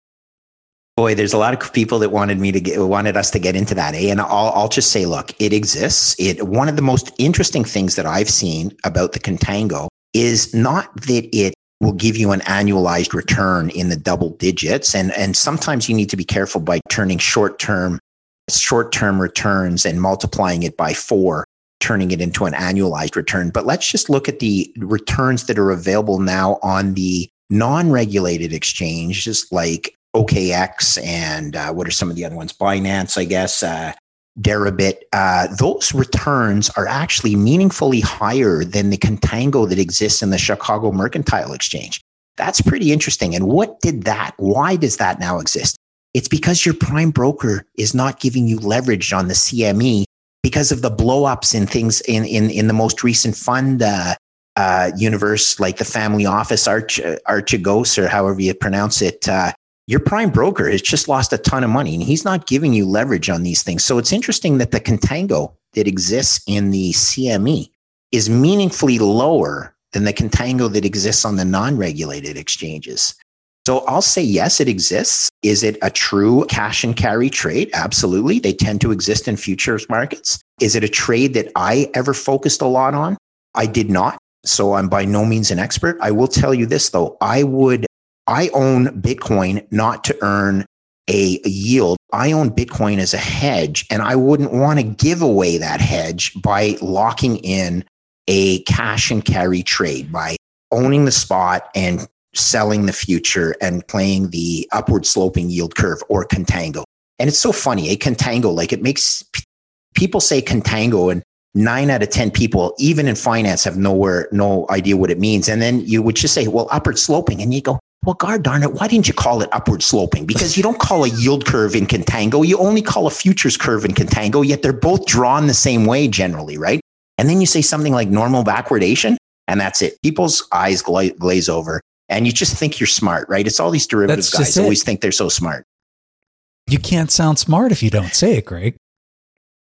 Boy, there's a lot of people that wanted me to get wanted us to get into that, eh? And I'll I'll just say, look, it exists. It one of the most interesting things that I've seen about the contango is not that it will give you an annualized return in the double digits, and and sometimes you need to be careful by turning short term short term returns and multiplying it by four turning it into an annualized return. But let's just look at the returns that are available now on the non regulated exchanges like OKX and uh, what are some of the other ones? Binance, I guess, uh, Deribit. Uh, those returns are actually meaningfully higher than the contango that exists in the Chicago Mercantile Exchange. That's pretty interesting. And what did that? Why does that now exist? It's because your prime broker is not giving you leverage on the CME because of the blowups in things in in in the most recent fund uh, uh, universe, like the family office Arch Archegos or however you pronounce it. Uh, your prime broker has just lost a ton of money, and he's not giving you leverage on these things. So it's interesting that the contango that exists in the CME is meaningfully lower than the contango that exists on the non-regulated exchanges. So I'll say yes, it exists. Is it a true cash and carry trade? Absolutely. They tend to exist in futures markets. Is it a trade that I ever focused a lot on? I did not. So I'm by no means an expert. I will tell you this though. I would, I own Bitcoin not to earn a, yield. I own Bitcoin as a hedge and I wouldn't want to give away that hedge by locking in a cash and carry trade by owning the spot and selling the future and playing the upward sloping yield curve or contango. And it's so funny, a contango, like it makes people say contango and nine out of 10 people, even in finance, have nowhere, no idea what it means. And then you would just say, well, upward sloping. And you go, well, God darn it, why didn't you call it upward sloping? Because you don't call a yield curve in contango. You only call a futures curve in contango, yet they're both drawn the same way generally, right? And then you say something like normal backwardation, and that's it. People's eyes glaze over and you just think you're smart, right? It's all these derivative guys always think they're so smart. You can't sound smart if you don't say it, Greg.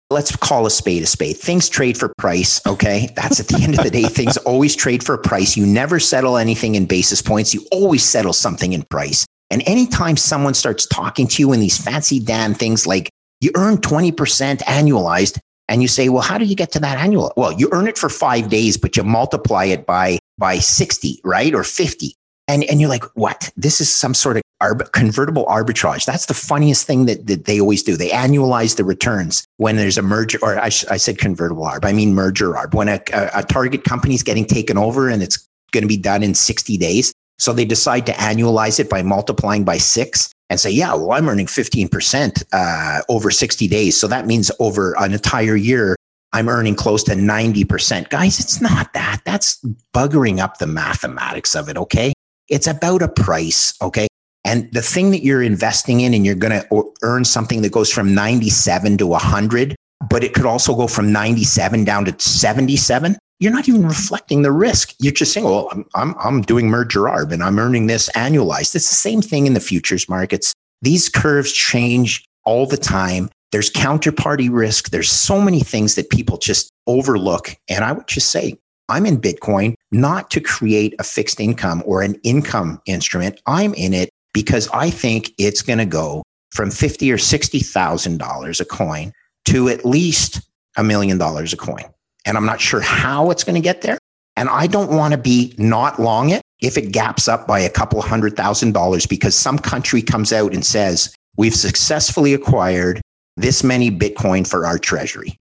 Let's call a spade a spade. Things trade for price. Okay. That's at the end of the day. Things always trade for price. You never settle anything in basis points. You always settle something in price. And anytime someone starts talking to you in these fancy damn things like you earn 20% annualized and you say, well, how do you get to that annual? Well, you earn it for five days, but you multiply it by, by 60, right? Or 50. And, and you're like, what? This is some sort of arb- convertible arbitrage. That's the funniest thing that, that they always do. They annualize the returns when there's a merger, or I, sh- I said convertible arb, I mean merger arb. When a, a, a target company is getting taken over and it's going to be done in 60 days. So they decide to annualize it by multiplying by six and say, yeah, well, I'm earning 15% uh, over 60 days. So that means over an entire year, I'm earning close to 90%. Guys, it's not that. That's buggering up the mathematics of it. Okay. It's about a price. Okay. And the thing that you're investing in and you're going to earn something that goes from 97 to 100, but it could also go from 97 down to 77. You're not even reflecting the risk. You're just saying, well, I'm, I'm, I'm doing merger arb and I'm earning this annualized. It's the same thing in the futures markets. These curves change all the time. There's counterparty risk. There's so many things that people just overlook. And I would just say, I'm in Bitcoin not to create a fixed income or an income instrument. I'm in it because I think it's going to go from fifty or sixty thousand dollars a coin to at least a million dollars a coin. And I'm not sure how it's going to get there. And I don't want to be not long it if it gaps up by a couple hundred thousand dollars because some country comes out and says, we've successfully acquired this many Bitcoin for our treasury.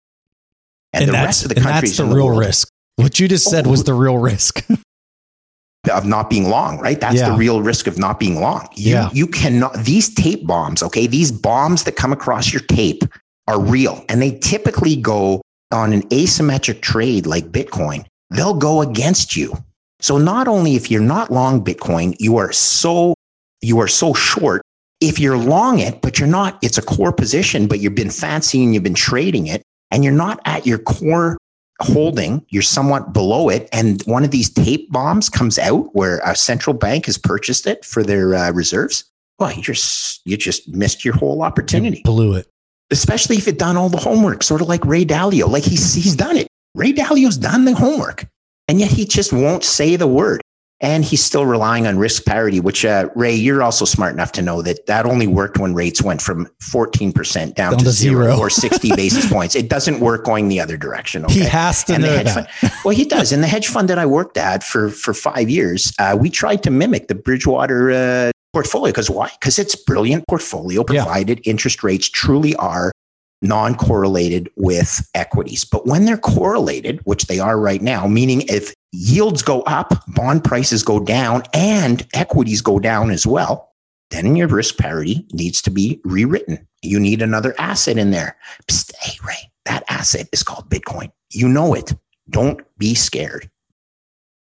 And, and the rest of the countries that's the the real world risk. What you just said Oh. was the real risk. of not being long, right? That's Yeah. the real risk of not being long. You, Yeah. you cannot, these tape bombs, okay, these bombs that come across your tape are real and they typically go on an asymmetric trade like Bitcoin, they'll go against you. So not only if you're not long Bitcoin, you are so, you are so short. If you're long it, but you're not, it's a core position, but you've been fancy and you've been trading it and you're not at your core holding, you're somewhat below it, and one of these tape bombs comes out where a central bank has purchased it for their uh, reserves. Well, you just you just missed your whole opportunity, You blew it. especially if it done all the homework, sort of like Ray Dalio. Like he's he's done it. Ray Dalio's done the homework, and yet he just won't say the word. And he's still relying on risk parity, which uh, Ray, you're also smart enough to know that that only worked when rates went from 14% down, Down to, to zero, zero. or 60 basis points. It doesn't work going the other direction. He has to and the know hedge that. fund, well, he does. In the hedge fund that I worked at for for five years, uh, we tried to mimic the Bridgewater uh, portfolio. Because why? Because it's brilliant portfolio, Yeah. provided interest rates truly are non-correlated with equities. But when they're correlated, which they are right now, meaning if yields go up, bond prices go down, and equities go down as well, then your risk parity needs to be rewritten. You need another asset in there. Psst, hey, Ray, that asset is called Bitcoin. You know it. Don't be scared.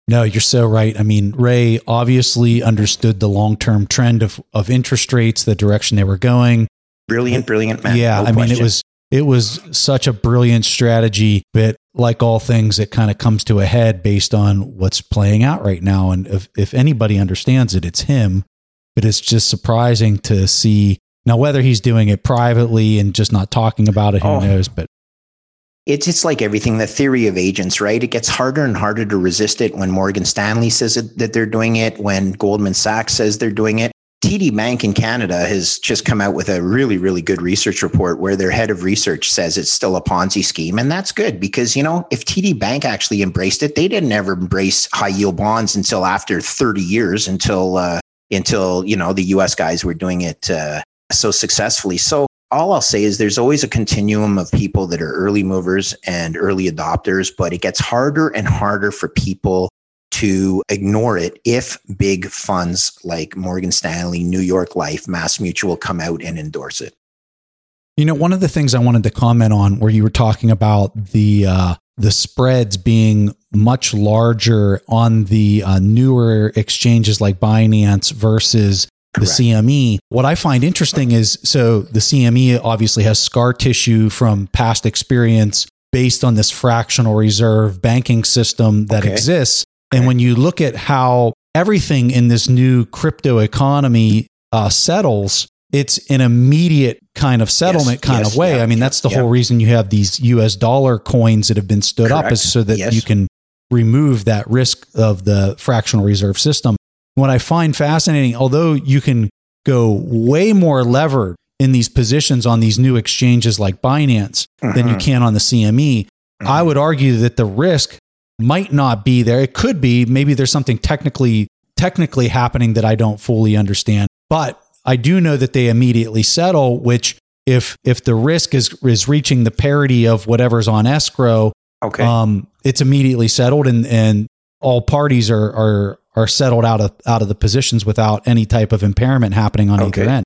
No, you're so right. I mean, Ray obviously understood the long term trend of, of interest rates, the direction they were going. Brilliant, brilliant man. yeah, No I mean, it was it was such a brilliant strategy, but like all things, it kind of comes to a head based on what's playing out right now. And if if anybody understands it, it's him. But it's just surprising to see now whether he's doing it privately and just not talking about it. Who Oh. knows? But It's it's like everything, the theory of agents, right? It gets harder and harder to resist it when Morgan Stanley says it, that they're doing it, when Goldman Sachs says they're doing it. TD Bank in Canada has just come out with a really, really good research report where their head of research says it's still a Ponzi scheme. And that's good because, you know, if TD Bank actually embraced it, they didn't ever embrace high yield bonds until after 30 years, until, uh, until, you know, the US guys were doing it uh, so successfully. So all I'll say is there's always a continuum of people that are early movers and early adopters, but it gets harder and harder for people to ignore it if big funds like Morgan Stanley, New York Life, Mass Mutual come out and endorse it. You know, one of the things I wanted to comment on where you were talking about the uh, the spreads being much larger on the uh, newer exchanges like Binance versus Correct. the CME. What I find interesting is so the CME obviously has scar tissue from past experience based on this fractional reserve banking system that Okay. exists. And when you look at how everything in this new crypto economy uh, settles, it's an immediate kind of settlement kind yes, of way. yeah, I mean, that's the yeah. whole reason you have these US dollar coins that have been stood up is so that Yes. you can remove that risk of the fractional reserve system. What I find fascinating, although you can go way more levered in these positions on these new exchanges like Binance than you Mhm. can on the CME, I Mhm. would argue that the risk might not be there. It could be. Maybe there's something technically technically happening that I don't fully understand. But I do know that they immediately settle, which if if the risk is is reaching the parity of whatever's on escrow, Okay. um, it's immediately settled and and all parties are are are settled out of out of the positions without any type of impairment happening on Okay. either end.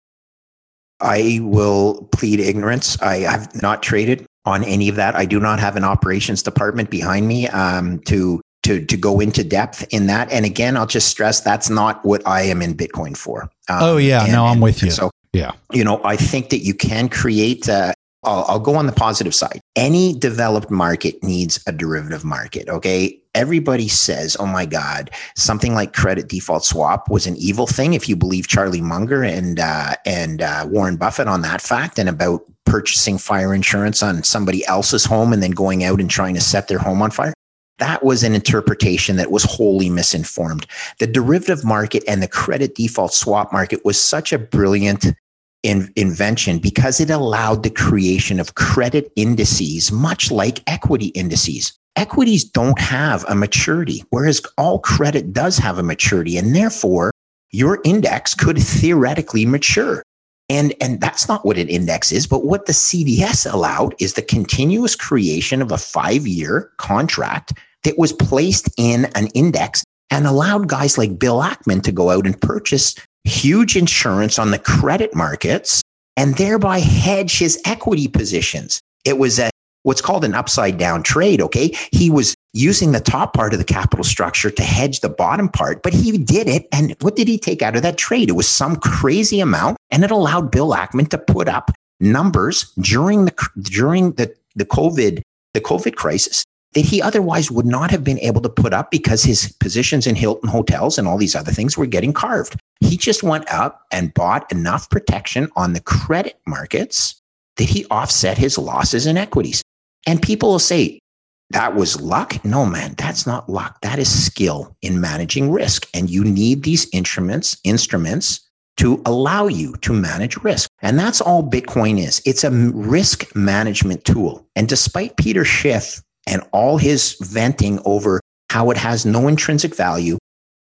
I will plead ignorance. I have not traded on any of that. I do not have an operations department behind me um, to to to go into depth in that. And again, I'll just stress that's not what I am in Bitcoin for. Um, Oh, yeah. and- No, I'm with you. So Yeah. you know, I think that you can create. Uh, I'll, I'll go on the positive side. Any developed market needs a derivative market. Okay. Everybody says, oh my God, something like credit default swap was an evil thing. If you believe Charlie Munger and, uh, and uh, Warren Buffett on that fact and about purchasing fire insurance on somebody else's home and then going out and trying to set their home on fire. That was an interpretation that was wholly misinformed. The derivative market and the credit default swap market was such a brilliant in, invention because it allowed the creation of credit indices, much like equity indices. Equities don't have a maturity, whereas all credit does have a maturity. And therefore, your index could theoretically mature. And, and that's not what an index is, but what the CDS allowed is the continuous creation of a five year contract that was placed in an index and allowed guys like Bill Ackman to go out and purchase huge insurance on the credit markets and thereby hedge his equity positions. It was a what's called an upside down trade. Okay. He was using the top part of the capital structure to hedge the bottom part, but he did it. And what did he take out of that trade? It was some crazy amount and it allowed Bill Ackman to put up numbers during the, during the, the COVID, the COVID crisis that he otherwise would not have been able to put up because his positions in Hilton hotels and all these other things were getting carved. He just went up and bought enough protection on the credit markets that he offset his losses in equities. And people will say, that was luck. No, man, that's not luck. That is skill in managing risk. And you need these instruments, instruments to allow you to manage risk. And that's all Bitcoin is. It's a risk management tool. And despite Peter Schiff and all his venting over how it has no intrinsic value,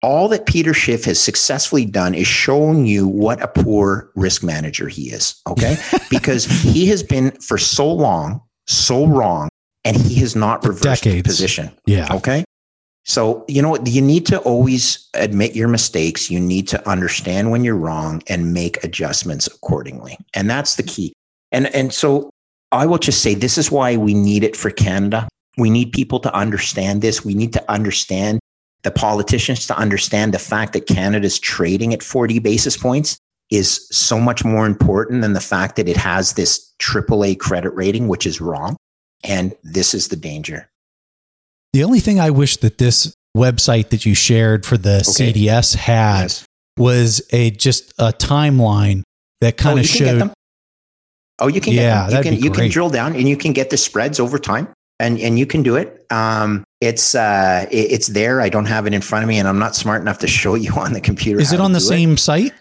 all that Peter Schiff has successfully done is shown you what a poor risk manager he is. Okay. because he has been for so long, so wrong, and he has not For reversed decades. position. Yeah. Okay. So, you know, you need to always admit your mistakes. You need to understand when you're wrong and make adjustments accordingly. And that's the key. And, and so I will just say this is why we need it for Canada. We need people to understand this. We need to understand the politicians to understand the fact that Canada's trading at 40 basis points is so much more important than the fact that it has this AAA credit rating, which is wrong. And this is the danger. The only thing I wish that this website that you shared for the Okay. CDS had Yes. was a just a timeline that kind Oh, of you can get showed. them. Oh, you can Yeah, get them. You that'd can you can drill down and you can get the spreads over time. And and you can do it. Um, it's uh, it- it's there. I don't have it in front of me, and I'm not smart enough to show you on the computer. Is it on the same site?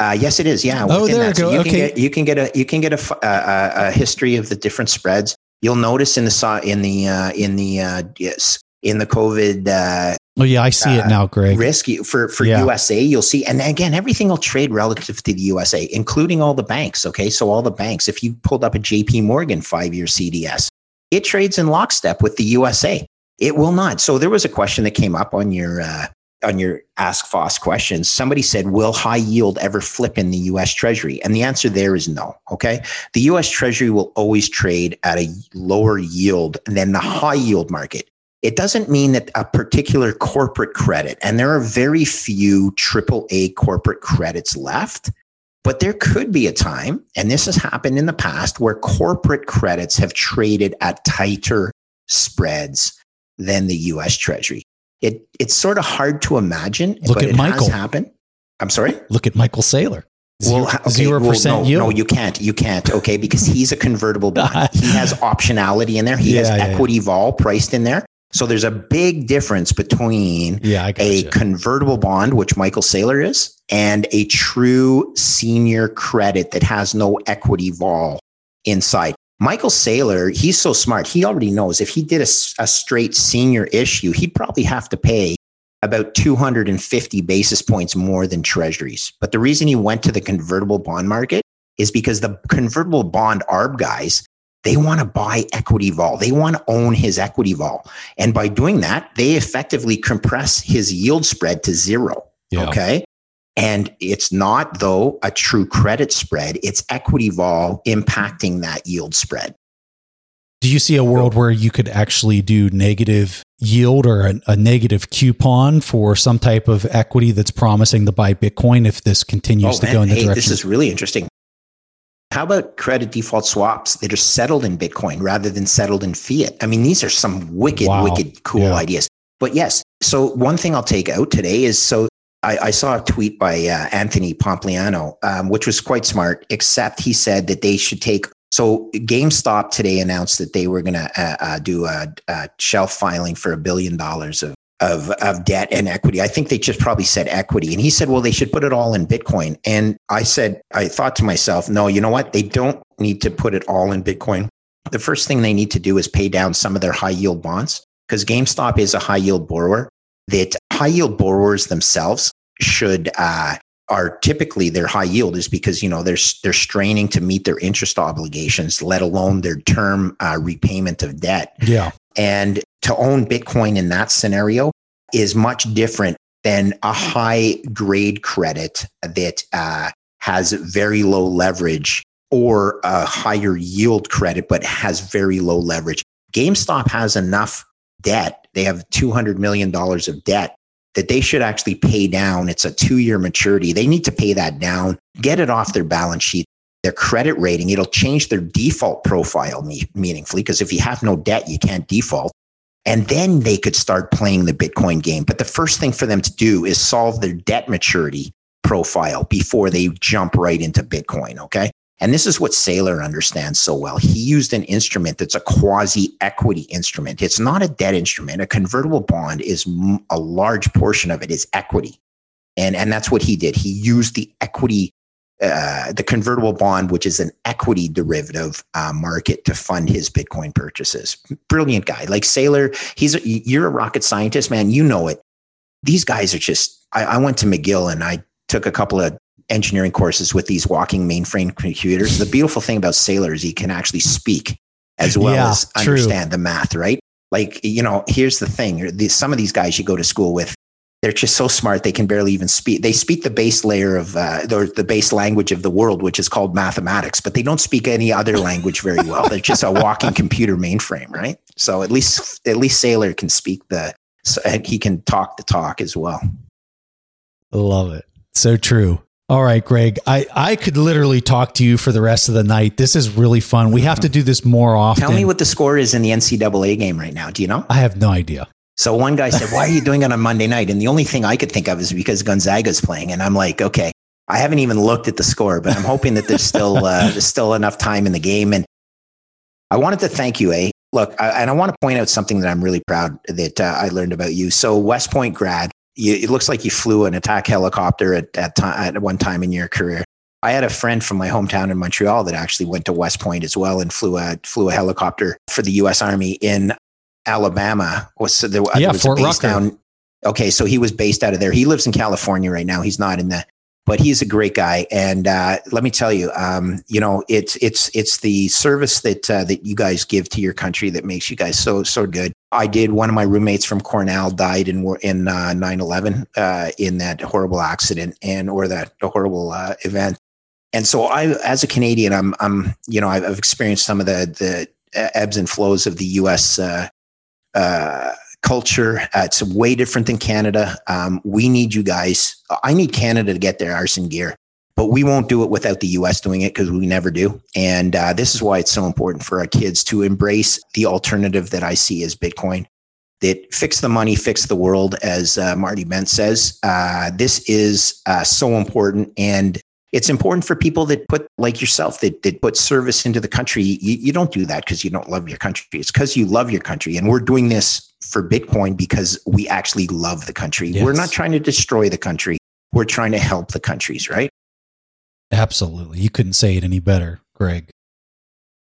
Uh, yes, it is. Yeah. Oh, there that. you go. you Okay. Can get, you can get a you can get a, a, a- history of the different spreads. You'll notice in the so- in the uh, in the uh, yes in the COVID uh, Oh yeah, I see it uh, now, Greg. risk for for Yeah. USA, you'll see, and again, everything will trade relative to the USA, including all the banks. Okay, so all the banks. If you pulled up a J.P. Morgan five year CDS, it trades in lockstep with the USA. It will not. So there was a question that came up on your uh, on your Ask Foss questions. Somebody said, "Will high yield ever flip in the U.S. Treasury?" And the answer there is no. Okay, the U.S. Treasury will always trade at a lower yield than the high yield market. It doesn't mean that a particular corporate credit, and there are very few AAA corporate credits left, but there could be a time, and this has happened in the past, where corporate credits have traded at tighter spreads than the US Treasury. It, it's sort of hard to imagine, Look but at it Michael. has happened. I'm sorry? Look at Michael Saylor. Zero ha- okay, zero well, percent no, yield. No, you can't. You can't. Okay, because he's a convertible bond. he has optionality in there. He has Yeah, yeah, yeah. equity vol priced in there. So there's a big difference between yeah, a you. convertible bond, which Michael Saylor is, and a true senior credit that has no equity vol inside. Michael Saylor, he's so smart. He already knows if he did a straight senior issue, he'd probably have to pay about 250 basis points more than treasuries. But the reason he went to the convertible bond market is because the convertible bond ARB guys, they want to buy equity vol. They want to own his equity vol. And by doing that, they effectively compress his yield spread to zero. Yeah. Okay. And it's not, though, a true credit spread. It's equity vol impacting that yield spread. Do you see a world where you could actually do negative yield or a, a negative coupon for some type of equity that's promising to buy Bitcoin if this continues oh, to Oh, go in the hey, direction? this is really interesting. How about credit default swaps that are settled in Bitcoin rather than settled in fiat? I mean, these are some wicked, Wow. wicked cool Yeah. ideas. But yes, so one thing I'll take out today is so I, I saw a tweet by uh, Anthony Pompliano, um, which was quite smart, except he said that they should take. So GameStop today announced that they were going to uh, uh, do a, a shelf filing for a billion dollars of of of debt and equity. I think they just probably said equity. And he said, well, they should put it all in Bitcoin. And I said, I thought to myself, no, you know what? They don't need to put it all in Bitcoin. The first thing they need to do is pay down some of their high yield bonds because GameStop is a high yield borrower that high yield borrowers themselves should uh, are typically their high yield is because you know they're they're straining to meet their interest obligations, let alone their term uh, repayment of debt. Yeah, and to own Bitcoin in that scenario is much different than a high grade credit that uh, has very low leverage or a higher yield credit but has very low leverage. GameStop has enough debt; they have two hundred million dollars of debt that they should actually pay down. It's a two year maturity. They need to pay that down, get it off their balance sheet. Their credit rating, it'll change their default profile me- meaningfully because if you have no debt, you can't default. And then they could start playing the Bitcoin game. But the first thing for them to do is solve their debt maturity profile before they jump right into Bitcoin. Okay. And this is what Saylor understands so well. He used an instrument that's a quasi equity instrument. It's not a debt instrument. A convertible bond is a large portion of it is equity. And, and that's what he did. He used the equity, uh, the convertible bond, which is an equity derivative uh, market to fund his Bitcoin purchases. Brilliant guy. Like Saylor, he's, a, you're a rocket scientist, man. You know it. These guys are just, I, I went to McGill and I took a couple of engineering courses with these walking mainframe computers. The beautiful thing about Saylor is he can actually speak as well yeah, as understand true. the math, right? Like, you know, here's the thing. Some of these guys you go to school with, they're just so smart they can barely even speak. They speak the base layer of uh, or the base language of the world, which is called mathematics, but they don't speak any other language very well. They're just a walking computer mainframe, right? So at least at least Saylor can speak the, so, he can talk the talk as well. Love it. So true. All right, Greg. I, I could literally talk to you for the rest of the night. This is really fun. We have to do this more often. Tell me what the score is in the NCAA game right now. Do you know? I have no idea. So one guy said, Why are you doing it on Monday night? And the only thing I could think of is because Gonzaga's playing. And I'm like, okay, I haven't even looked at the score, but I'm hoping that there's still uh, there's still enough time in the game. And I wanted to thank you, eh? Look, I, and I want to point out something that I'm really proud that uh, I learned about you. So West Point grad, you, it looks like you flew an attack helicopter at, at, time, at one time in your career. I had a friend from my hometown in Montreal that actually went to West Point as well and flew a flew a helicopter for the U.S. Army in Alabama. Was there, yeah, was Fort Rucker. Down, okay, so he was based out of there. He lives in California right now. He's not in the but he's a great guy. And uh, let me tell you, um, you know, it's it's it's the service that uh, that you guys give to your country that makes you guys so so good. I did. One of my roommates from Cornell died in in uh, 9/11 uh, in that horrible accident and or that horrible uh, event. And so, I, as a Canadian, I'm I'm you know I've, I've experienced some of the the ebbs and flows of the U.S. Uh, uh, culture. Uh, it's way different than Canada. Um, we need you guys. I need Canada to get their arson gear, but we won't do it without the US doing it because we never do. And uh, this is why it's so important for our kids to embrace the alternative that I see as Bitcoin. That fix the money, fix the world, as uh, Marty Bent says. Uh, this is so important. And it's important for people that put like yourself that, that put service into the country. You, you don't do that because you don't love your country. It's because you love your country. And we're doing this for bitcoin because we actually love the country. Yes. we're not trying to destroy the country. We're trying to help the countries right? Absolutely. You couldn't say it any better greg.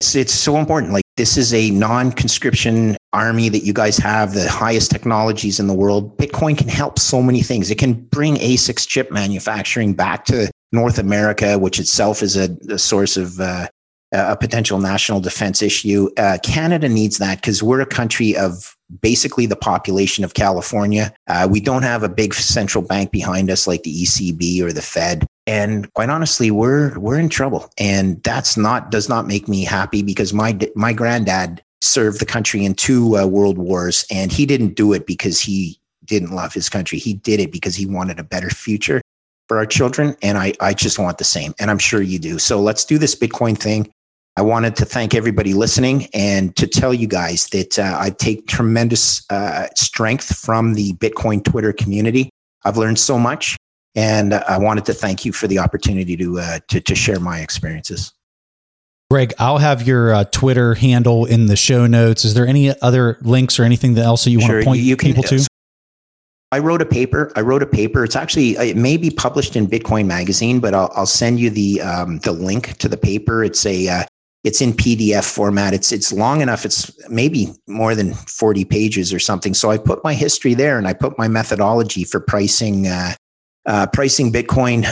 It's, it's so important. Like this is a non-conscription army that you guys have the highest technologies in the world. Bitcoin can help so many things. It can bring asics chip manufacturing back to North America, which itself is a, a source of uh, a potential national defense issue. Uh, Canada needs that because we're a country of basically the population of California. Uh, we don't have a big central bank behind us like the ECB or the Fed. And quite honestly, we're we're in trouble, and that's not does not make me happy because my my granddad served the country in two uh, world wars, and he didn't do it because he didn't love his country. He did it because he wanted a better future for our children. And I, I just want the same. And I'm sure you do. So let's do this Bitcoin thing. I wanted to thank everybody listening and to tell you guys that uh, I take tremendous uh, strength from the Bitcoin Twitter community. I've learned so much. And I wanted to thank you for the opportunity to, uh, to, to share my experiences. Greg, I'll have your uh, Twitter handle in the show notes. Is there any other links or anything else that you sure, want to point you can, people to? I wrote a paper. I wrote a paper. It's actually it may be published in Bitcoin Magazine, but I'll, I'll send you the um, the link to the paper. It's a uh, it's in PDF format. It's it's long enough. It's maybe more than forty pages or something. So I put my history there, and I put my methodology for pricing uh, uh, pricing Bitcoin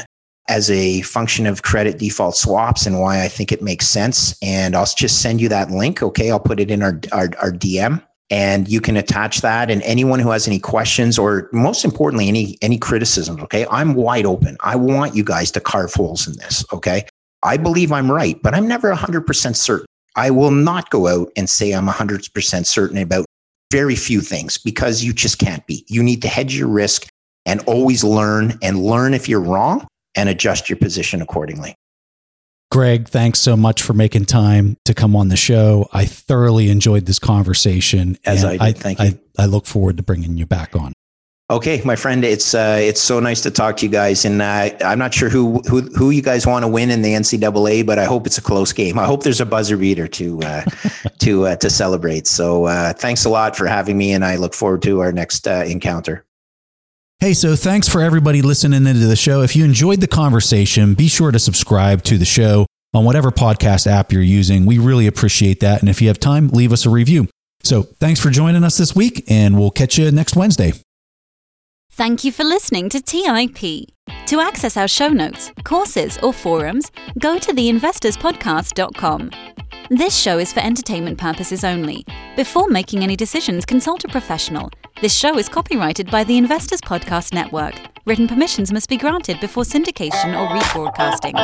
as a function of credit default swaps and why I think it makes sense. And I'll just send you that link. Okay. I'll put it in our, our, our DM and you can attach that. And anyone who has any questions or most importantly, any, any criticisms. Okay. I'm wide open. I want you guys to carve holes in this. Okay. I believe I'm right, but I'm never 100% certain. I will not go out and say I'm 100% certain about very few things because you just can't be. You need to hedge your risk and always learn and learn if you're wrong and adjust your position accordingly. Greg, thanks so much for making time to come on the show. I thoroughly enjoyed this conversation. As I did. I, Thank you. I, I look forward to bringing you back on. Okay, my friend, it's uh, it's so nice to talk to you guys, and uh, I'm not sure who who who you guys want to win in the NCAA, but I hope it's a close game. I hope there's a buzzer beater to uh, to uh, to celebrate. So uh, thanks a lot for having me, and I look forward to our next uh, encounter. Hey, so thanks for everybody listening into the show. If you enjoyed the conversation, be sure to subscribe to the show on whatever podcast app you're using. We really appreciate that, and if you have time, leave us a review. So thanks for joining us this week, and we'll catch you next Wednesday. Thank you for listening to TIP. To access our show notes, courses, or forums, go to theinvestorspodcast.com. This show is for entertainment purposes only. Before making any decisions, consult a professional. This show is copyrighted by the Investors Podcast Network. Written permissions must be granted before syndication or rebroadcasting.